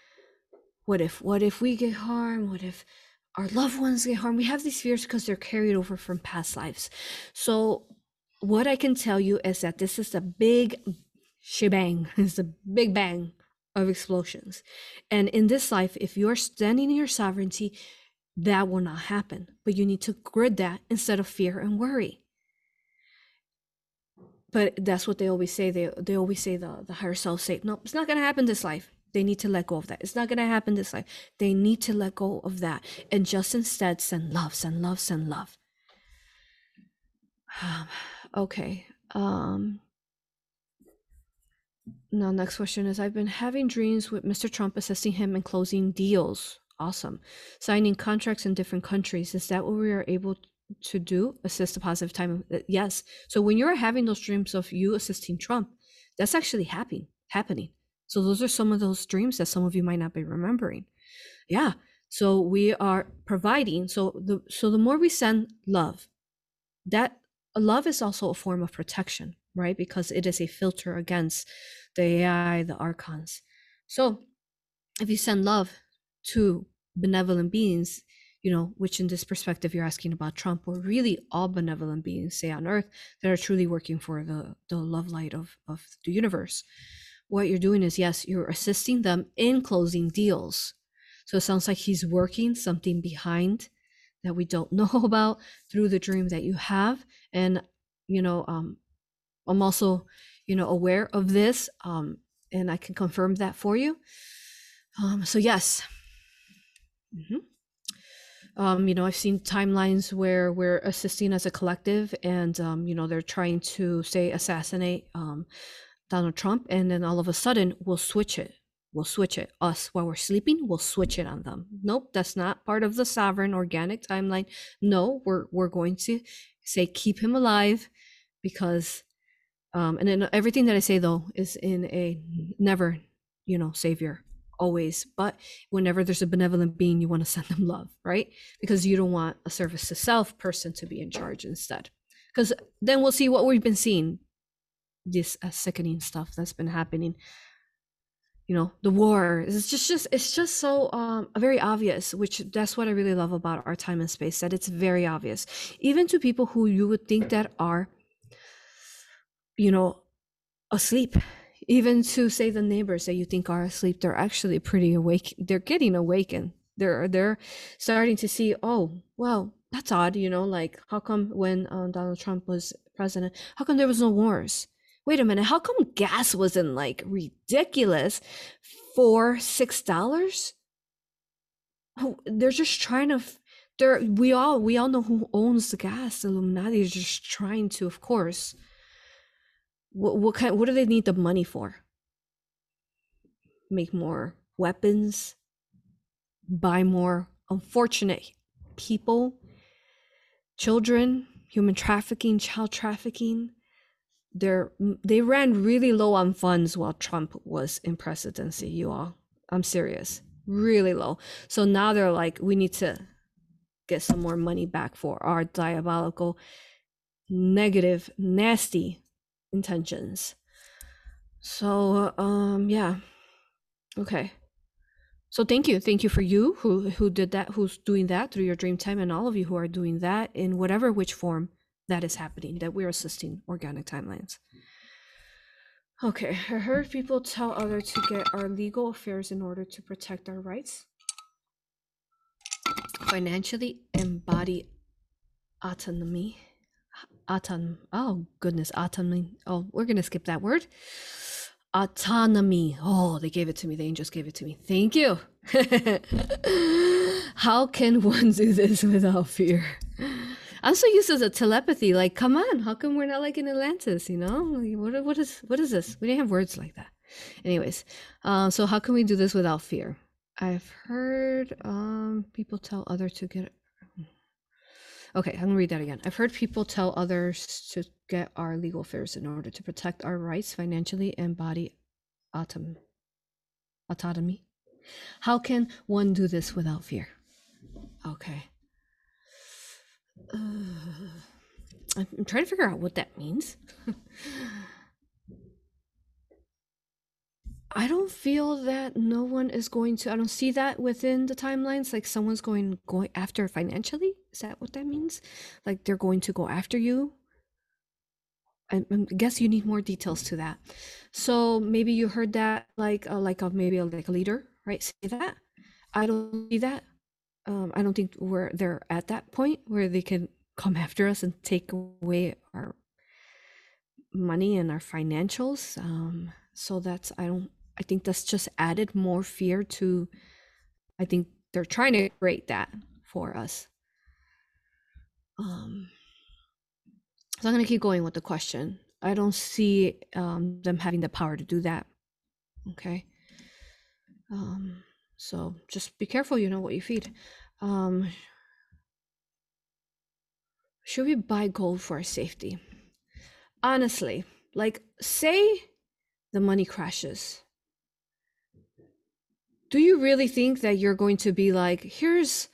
Speaker 1: what if, what if we get harmed? What if our loved ones get harmed? We have these fears because they're carried over from past lives. So what I can tell you is that this is a big shebang. (laughs) It's a big bang of explosions. And in this life, if you're standing in your sovereignty, that will not happen. But you need to grid that instead of fear and worry. But that's what they always say. They they always say the, the higher self say, no, it's not gonna happen this life. They need to let go of that. It's not gonna happen this life. They need to let go of that. And just instead send love, send love, send love. Um, (sighs) (sighs) okay. Um now next question is I've been having dreams with Mr. Trump assisting him in closing deals Awesome. Signing contracts in different countries. Is that what we are able to do? Assist a positive time? Uh, yes. So when you're having those dreams of you assisting Trump, that's actually happening. Happening. So those are some of those dreams that some of you might not be remembering. Yeah. So we are providing. So the so the more we send love, that love is also a form of protection, right? Because it is a filter against the AI, the archons. So if you send love to benevolent beings, you know, which in this perspective you're asking about Trump, or really all benevolent beings, say on earth, that are truly working for the, the love light of, of the universe. What you're doing is, yes, you're assisting them in closing deals. So it sounds like he's working something behind that we don't (laughs) know about through the dream that you have. And, you know, um, I'm also, you know, aware of this. Um, and I can confirm that for you. Um, so yes, Mm-hmm. Um, you know, I've seen timelines where we're assisting as a collective, and um, you know, they're trying to say assassinate um, Donald Trump, and then all of a sudden we'll switch it. We'll switch it. Us while we're sleeping, we'll switch it on them. Nope, that's not part of the sovereign organic timeline. No, we're we're going to say keep him alive because um and then everything that I say though is in a never, you know, savior always. But whenever there's a benevolent being you want to (laughs) send them love right? Because you don't want a service to self person to be in charge instead. Because then we'll see what we've been seeing this uh, sickening stuff that's been happening you know the war. It's just just it's just so um very obvious which that's what i really love about our time and space that it's very obvious. Even to people who you would think that are you know asleep even to say the neighbors that you think are asleep they're actually pretty awake they're getting awakened. They're they're starting to see oh well that's odd you know like how come when um, donald trump was president how come there was no wars wait a minute, how come gas wasn't like ridiculous for six dollars? They're just trying to. They're we all we all know who owns the gas. The Illuminati is just trying to, of course. What what kind? What do they need the money for? Make more weapons, buy more unfortunate people, children, human trafficking, child trafficking. They're, they ran really low on funds while Trump was in presidency, you all. I'm serious. Really low. So now they're like, we need to get some more money back for our diabolical, negative, nasty intentions. So, um, yeah. Okay. So thank you, thank you for you who who did that, who's doing that through your dream time, and all of you who are doing that in whatever which form that is happening. That we're assisting organic timelines. Okay, I heard people tell others to get our legal affairs in order to protect our rights. Financially embody autonomy. Auton oh goodness, autonomy. Oh, we're gonna skip that word autonomy. Oh, they gave it to me. The angels gave it to me. Thank you. (laughs) how can one do this without fear? I'm so used to telepathy. Like, come on, how come we're not like in Atlantis? You know, like, what what is what is this? We didn't have words like that. Anyways, um, so how can we do this without fear? I've heard um people tell others to get Okay, I'm gonna read that again. I've heard people tell others to get our legal affairs in order to protect our rights financially and body autom- autonomy. How can one do this without fear? Okay. Uh, (sighs) I'm trying to figure out what that means. (laughs) I don't feel that no one is going to I don't see that within the timelines like someone's going going after financially. Is that what that means? Like they're going to go after you? I, I guess you need more details to that. So maybe you heard that like a, like a maybe a, like a leader, right? Say that. I don't see that. Um, I don't think we're they're at that point where they can come after us and take away our money and our financials. Um, so that's I don't I think that's just added more fear to I think they're trying to create that for us. Um so I'm gonna keep going with the question. I don't see um, them having the power to do that. Okay. Um, so just be careful, you know, what you feed. Um, should we buy gold for our safety? Honestly, like, say the money crashes do you really think that you're going to be like, here's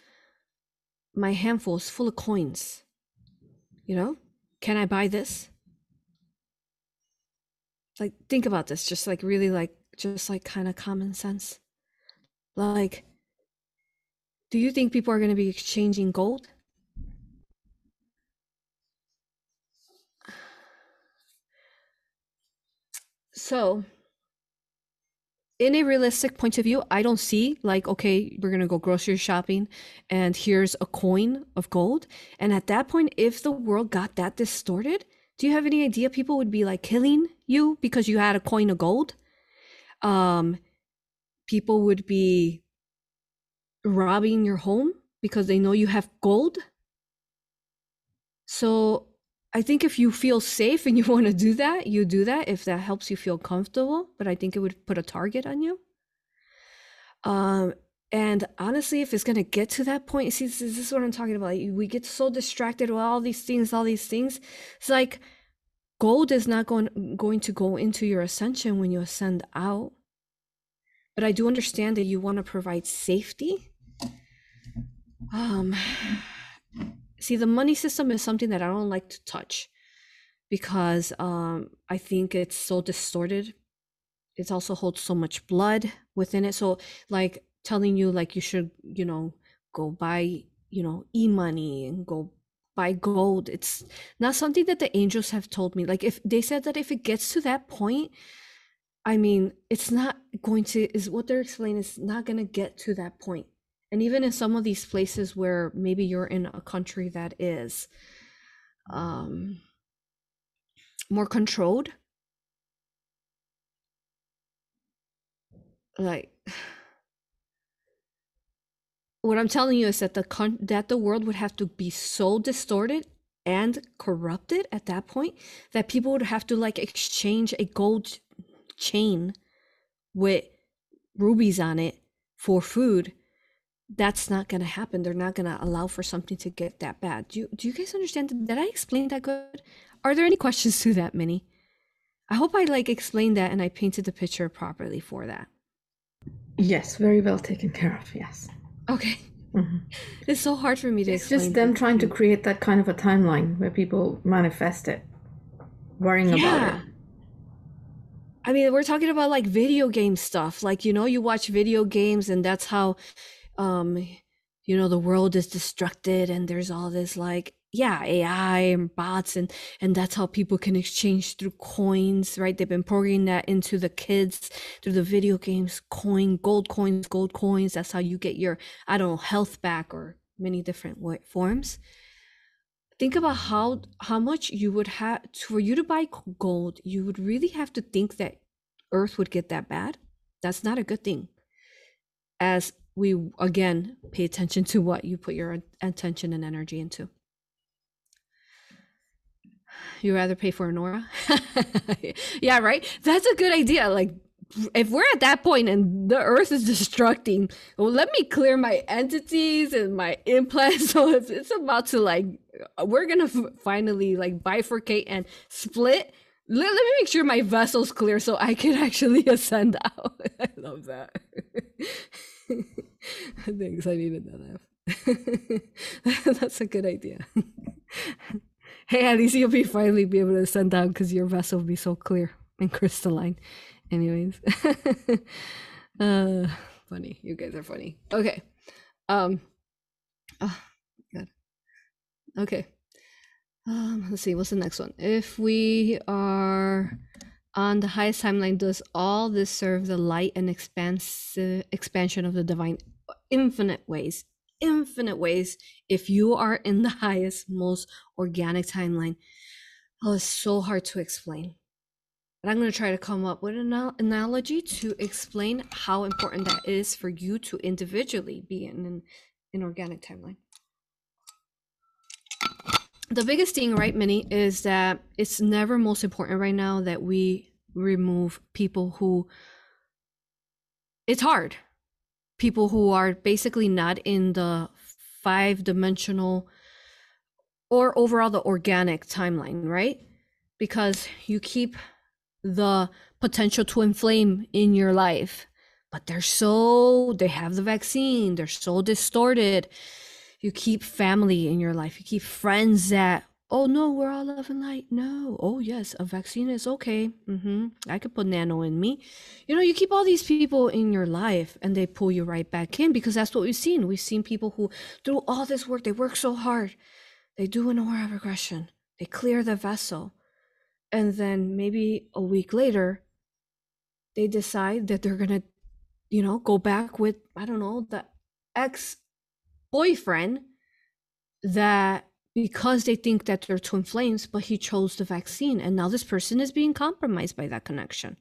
Speaker 1: my handfuls full of coins? You know, can I buy this? Like, think about this, just like really, like, just like kind of common sense. Like, do you think people are going to be exchanging gold? So, in a realistic point of view, I don't see like, okay, we're gonna go grocery shopping and here's a coin of gold. And at that point, if the world got that distorted, do you have any idea people would be like killing you because you had a coin of gold? Um, people would be robbing your home because they know you have gold. So I think if you feel safe and you (laughs) want to do that, you do that if that helps you feel comfortable. But I think it would put a target on you. Um, and honestly, if it's gonna get to that point, see, this is what I'm talking about. We get so distracted with all these things, all these things. It's like gold is not going going to go into your ascension when you ascend out. But I do understand that you want to provide safety. Um see the money system is something that i don't like to touch because um, i think it's so distorted. It also holds so much blood within it. So like telling you like you should you know go buy you know e-money and go buy gold it's not something that the angels have told me. Like if they said that if it gets to that point I mean, it's not going to is what they're explaining is not going to get to that point. And even in some of these places where maybe you're in a country that is um, more controlled, like what I'm telling you is that the con- that the world would have to be so distorted and corrupted at that point that people would have to like exchange a gold chain with rubies on it for food that's not going to happen. They're not going to allow for something to get that bad. Do you, do you guys understand? Did i explain that good? Are there any questions (laughs) to that minnie? I hope i like explained that and i painted the picture properly for that.
Speaker 2: Yes very well taken care of yes.
Speaker 1: Okay. Mm-hmm. (laughs) it's so hard for me to
Speaker 2: it's just them trying to create that kind of a timeline where people manifest it worrying yeah. about it
Speaker 1: I mean, we're talking about like video game stuff. Like, you know, you watch video games and that's how um you know the world is destructed and there's all this like yeah ai and bots and and that's how people can exchange through coins right? They've been programming that into the kids through the video games coin gold coins gold coins. That's how you get your i don't know health back or many different forms think about how how much you would have for you to buy gold you would really have to think that earth would get that bad that's not a good thing as we again pay attention to what you put your attention and energy into. You rather pay for an aura? (laughs) yeah, right? That's a good idea. Like if we're at that point and the earth is destructing, well, let me clear my entities and my implants. (laughs) So if it's about to like, we're gonna finally like bifurcate and split. Let, let me make sure my vessel's clear so I can (laughs) actually ascend out. (laughs) I love that. Thanks, I needed that. That's a good idea. hey, at least you'll be finally be able to ascend down because your vessel will be so clear and crystalline. Anyways, (laughs) uh, funny. You guys are funny. Okay. Um. Oh, good. Okay. Um. Let's see. What's the next one? If we are on the highest timeline, does all this serve the light and expansive expansion of the divine infinite ways? Infinite ways. If you are in the highest, most organic timeline, oh, it's so hard to explain. But I'm going to try to come up with an analogy to explain how important that is for you to individually be in an, inorganic timeline the biggest thing, right, Minnie, is that it's never most important right now that we remove people who it's hard. People who are basically not in the five dimensional or overall the organic timeline, right? Because you keep the potential to inflame in your life, but they're so, they have the vaccine, they're so distorted. You keep family in your life you keep friends that oh no we're all love and light. No. Oh yes a vaccine is okay. Mm-hmm. I could put nano in me. You know you keep all these people in your life and they pull you right back in because that's what we've seen. We've seen people who do all this work they work so hard. They do an aura regression. They clear the vessel and then maybe a week later they decide that they're gonna you know go back with i don't know the ex boyfriend that because they think that they're twin flames, but he chose the vaccine. And now this person is being compromised by that connection.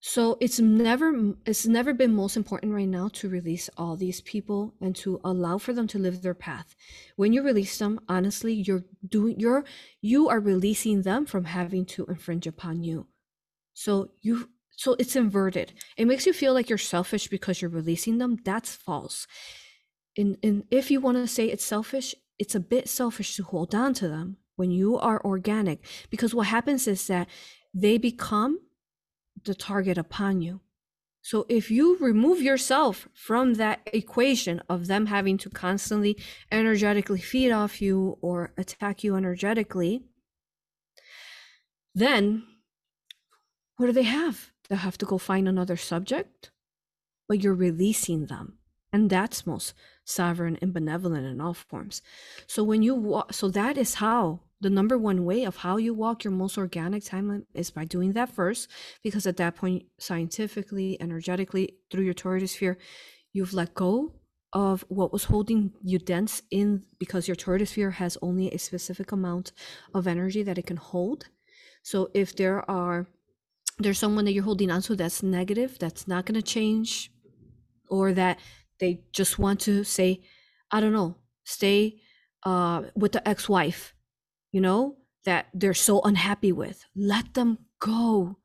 Speaker 1: So it's never it's never been most important right now to release all these people and to allow for them to live their path. When you release them, honestly, you're doing you're you are releasing them from having to infringe upon you. So you so it's inverted. It makes you feel like you're selfish because you're releasing them. That's false in, in if you want to say it's selfish, it's a bit selfish to hold on to them when you are organic because what happens is that they become the target upon you. So if you remove yourself from that equation of them having to constantly energetically feed off you or attack you energetically, then what do they have? They have to go find another subject, but you're releasing them. And that's most sovereign and benevolent in all forms. So when you so that is how the number one way of how you walk your most organic timeline is by doing that first, because at that point, scientifically, energetically, through your toroidal sphere, you've let go of what was holding you dense in because your toroidal sphere has only a specific amount of energy that it can hold. So if there are there's someone that you're holding on to that's negative, that's not going to change, or that they just want to say, I don't know, stay uh, with the ex wife, you know, that they're so unhappy with. Let them go,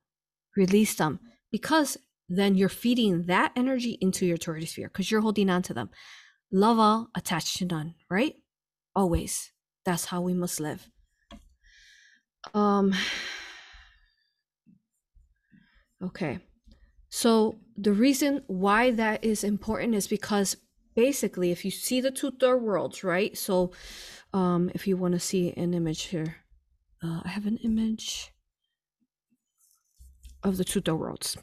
Speaker 1: release them, because then you're feeding that energy into your torus sphere because you're holding on to them. Love all, attached to none, right? Always. That's how we must live. Um, (sighs) okay. So the reason why that is important is because basically, if you see the two third worlds, right? So um, if you want to see an image here, uh, I have an image of the two third worlds.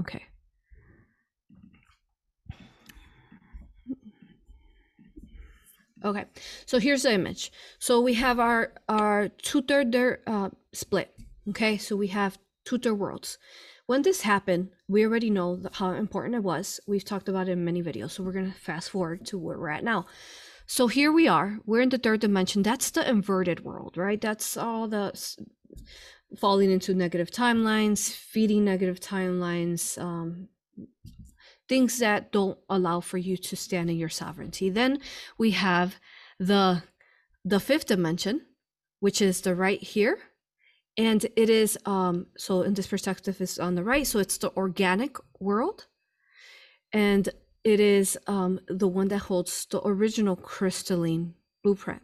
Speaker 1: Okay. Okay, so here's the image. So we have our our two third uh, split. Okay, so we have two third worlds. When this happened, we already know how important it was. We've talked about it in many videos. So we're gonna fast forward to where we're at now. So here we are. We're in the third dimension. That's the inverted world, right? That's all the falling into negative timelines, feeding negative timelines, um, things that don't allow for you to stand in your sovereignty. Then we have the the fifth dimension, which is the right here. And it is um so in this perspective is on the right. So it's the organic world. And it is um the one that holds the original crystalline blueprint.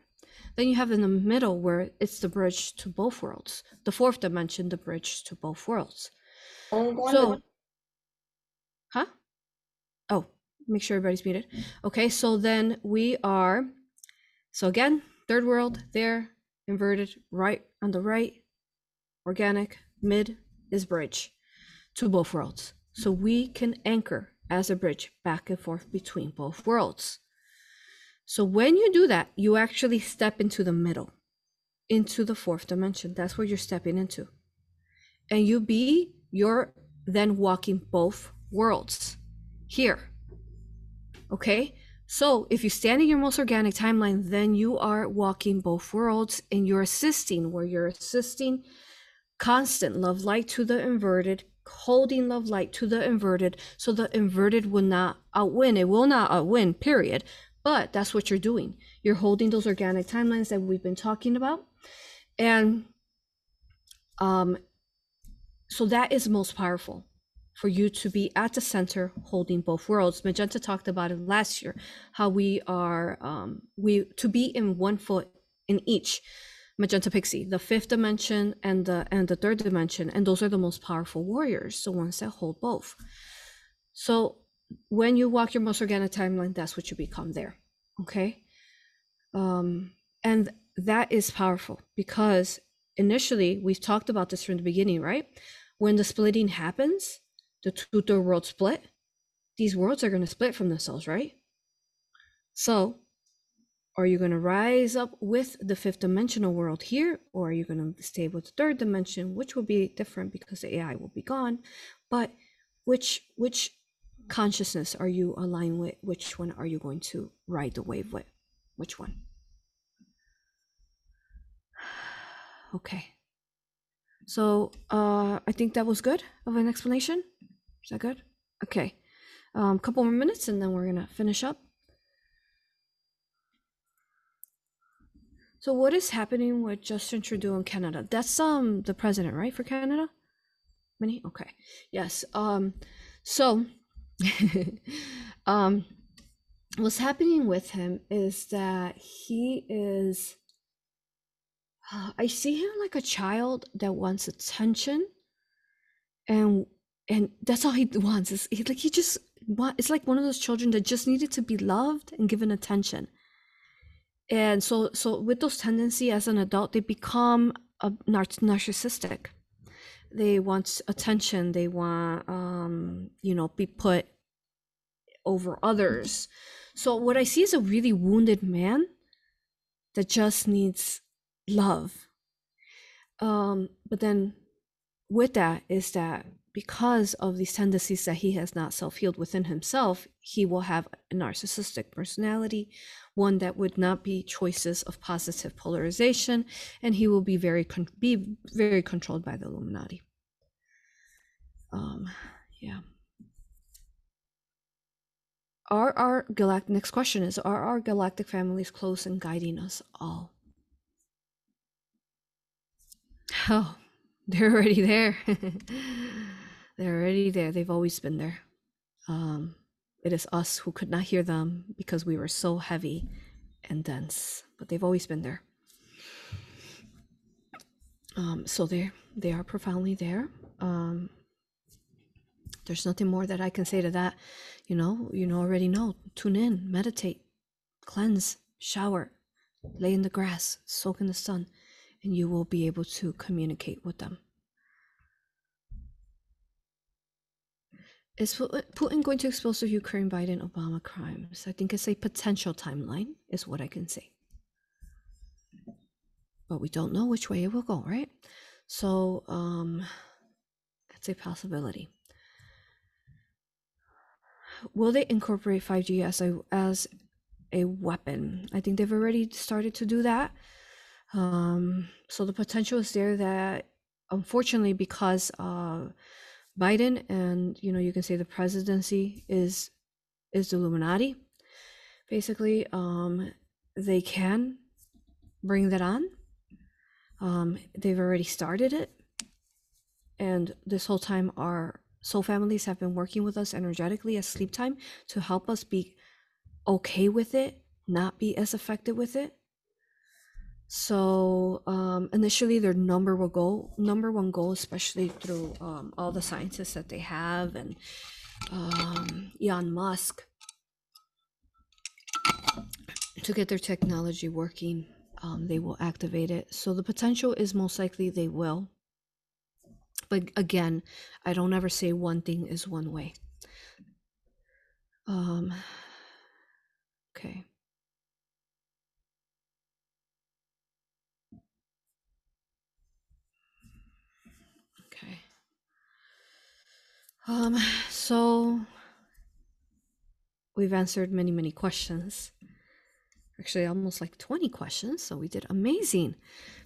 Speaker 1: Then you have in the middle where it's the bridge to both worlds. The fourth dimension, the bridge to both worlds. So, huh? Oh, make sure everybody's muted. Okay, so then we are, so again, third world there, inverted, right on the right, organic, mid is bridge to both worlds. So we can anchor as a bridge back and forth between both worlds. So when you do that, you actually step into the middle, into the fourth dimension. That's where you're stepping into. And you be, you're then walking both worlds here. Okay? So if you stand in your most organic timeline, then you are walking both worlds and you're assisting, where you're assisting constant love light to the inverted, holding love light to the inverted, so the inverted will not outwin. It will not outwin, period. But that's what you're doing. You're holding those organic timelines that we've been talking about. And um, so that is most powerful for you to be at the center holding both worlds. Magenta talked about it last year, how we are um, we to be in one foot in each magenta pixie the fifth dimension and the and the third dimension and those are the most powerful warriors the ones that hold both so when you walk your most organic timeline, that's what you become there. Okay. Um, and that is powerful because initially we've talked about this from the beginning, right? When the splitting happens, the two world split, these worlds are going to split from themselves, right? So, are you going to rise up with the fifth dimensional world here, or are you going to stay with the third dimension, which will be different because the AI will be gone? But which which consciousness are you aligned with? Which one are you going to ride the wave with? Which one? (sighs) Okay. So uh, I think that was good of an explanation. Is that good? Okay. A um, couple more minutes and then we're gonna finish up. So what is happening with Justin Trudeau in Canada? That's um the president, right, for Canada? Many? Okay. Yes. Um so (laughs) um, what's happening with him is that he is. I see him like a child that wants attention, and and that's all he wants. Is he like he just want? It's like one of those children that just needed to be loved and given attention. And so, so with those tendency as an adult, they become a nar- narcissistic. They want attention. They want um you know be put over others. So what i see is a really wounded man that just needs love. Um but then with that is that because of these tendencies that he has not self-healed within himself he will have a narcissistic personality one that would not be choices of positive polarization and he will be very con- be very controlled by the illuminati Um, yeah. Are our galactic next question is are our galactic families close and guiding us all? Oh, (laughs) they're already there. (laughs) they're already there. They've always been there. Um, it is us who could not hear them because we were so heavy and dense, but they've always been there. Um, so they they are profoundly there. Um, there's nothing more that I can say to that. You know, you know already know. Tune in, meditate, cleanse, shower, lay in the grass, soak in the sun, and you will be able to communicate with them. Is Putin going to expose the Ukraine Biden Obama crimes? I think it's a potential timeline, is what I can say. But we don't know which way it will go, right? So, um, that's a possibility. Will they incorporate 5G as a as a weapon? I think they've already started to do that. Um, so the potential is there that, unfortunately, because uh, Biden and you know you can say the presidency is is the Illuminati. Basically, um, they can bring that on. Um, they've already started it, and this whole time our soul families have been working with us energetically as sleep time to help us be okay with it, not be as affected with it. So um, initially, their number one goal, number one goal, especially through um, all the scientists that they have and um, Elon Musk, to get their technology working, um, they will activate it. So the potential is most likely they will. But again, I don't ever say one thing is one way. Um, okay. Okay. Um, so we've answered many, many questions. Actually, almost like 20 questions. So we did amazing.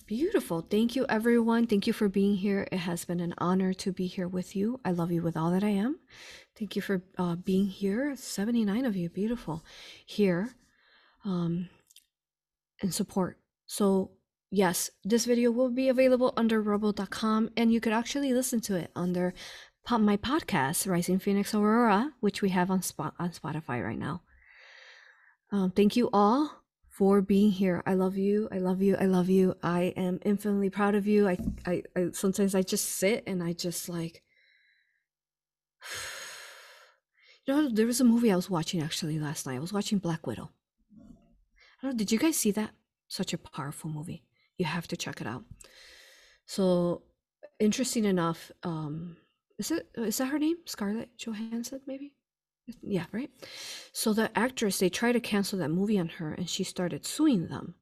Speaker 1: Beautiful. Thank you, everyone. Thank you for being here. It has been an honor to be here with you. I love you with all that I am. Thank you for uh, being here. 79 of you. Beautiful. Here um, and support. So yes, this video will be available under rumble.com and you could actually listen to it under my podcast, Rising Phoenix Aurora, which we have on, spot on Spotify right now. Um, thank you all for being here. I love you. I love you. I love you. I am infinitely proud of you. I, I, I sometimes I just sit and I just like, (sighs) you know, there was a movie I was watching actually last night. I was watching Black Widow. I don't know, did you guys see that? Such a powerful movie you have to check it out. So interesting enough, um, is it is that her name? Scarlett Johansson, maybe? Yeah, right. So the actress they tried to cancel that movie on her, and she started suing them.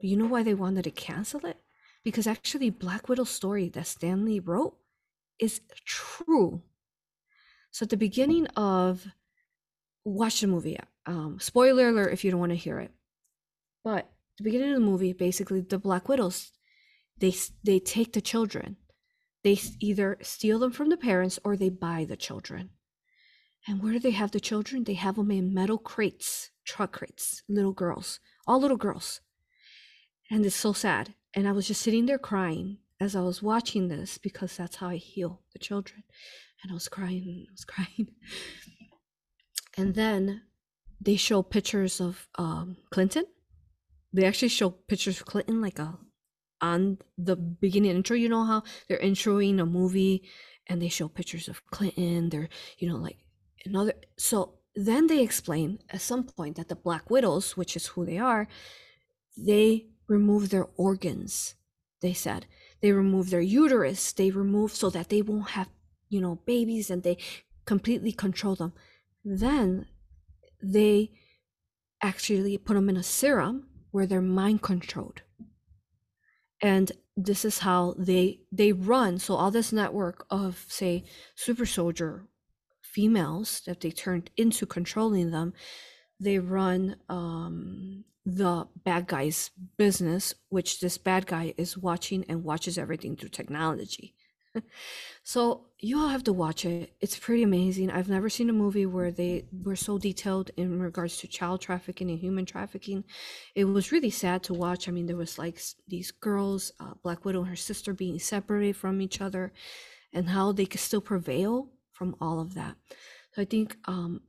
Speaker 1: But you know why they wanted to cancel it? Because actually, Black Widow's story that Stan Lee wrote is true. So at the beginning of watch the movie. Um, spoiler alert if you don't want to hear it. But the beginning of the movie, basically, the Black Widows, they they take the children. They either steal them from the parents or they buy the children. And where do they have the children? They have them in metal crates, truck crates, little girls, all little girls. And it's so sad. And I was just sitting there crying as I was watching this because that's how I heal the children. And I was crying, I was (laughs) crying. And then they show pictures of um, Clinton they actually show pictures of Clinton like a on the beginning intro. You know how they're introing a movie and they show pictures of Clinton. They're you know like another. So then they explain at some point that the Black Widows, which is who they are, they remove their organs. They said they remove their uterus. They remove so that they won't have you know babies and they completely control them. Then they actually put them in a serum where they're mind controlled and this is how they they run. So all this network of say super soldier females that they turned into controlling them they run um the bad guy's business which this bad guy is watching and watches everything through technology So you all have to watch it. It's pretty amazing. I've never seen a movie where they were so detailed in regards to child trafficking and human trafficking. It was really sad to watch. I mean, there was like these girls, uh, Black Widow and her sister being separated from each other, and how they could still prevail from all of that. So I think um,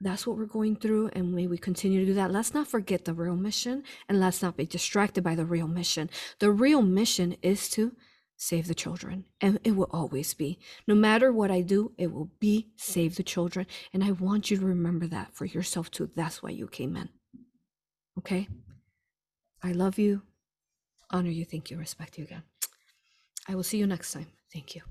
Speaker 1: that's what we're going through, and may we continue to do that. Let's not forget the real mission, and let's not be distracted by the real mission. The real mission is to save the children, and it will always be. No matter what I do, it will be save the children. And I want you to remember that for yourself too. That's why you came in. Okay? I love you, honor you, thank you, respect you again. I will see you next time. Thank you.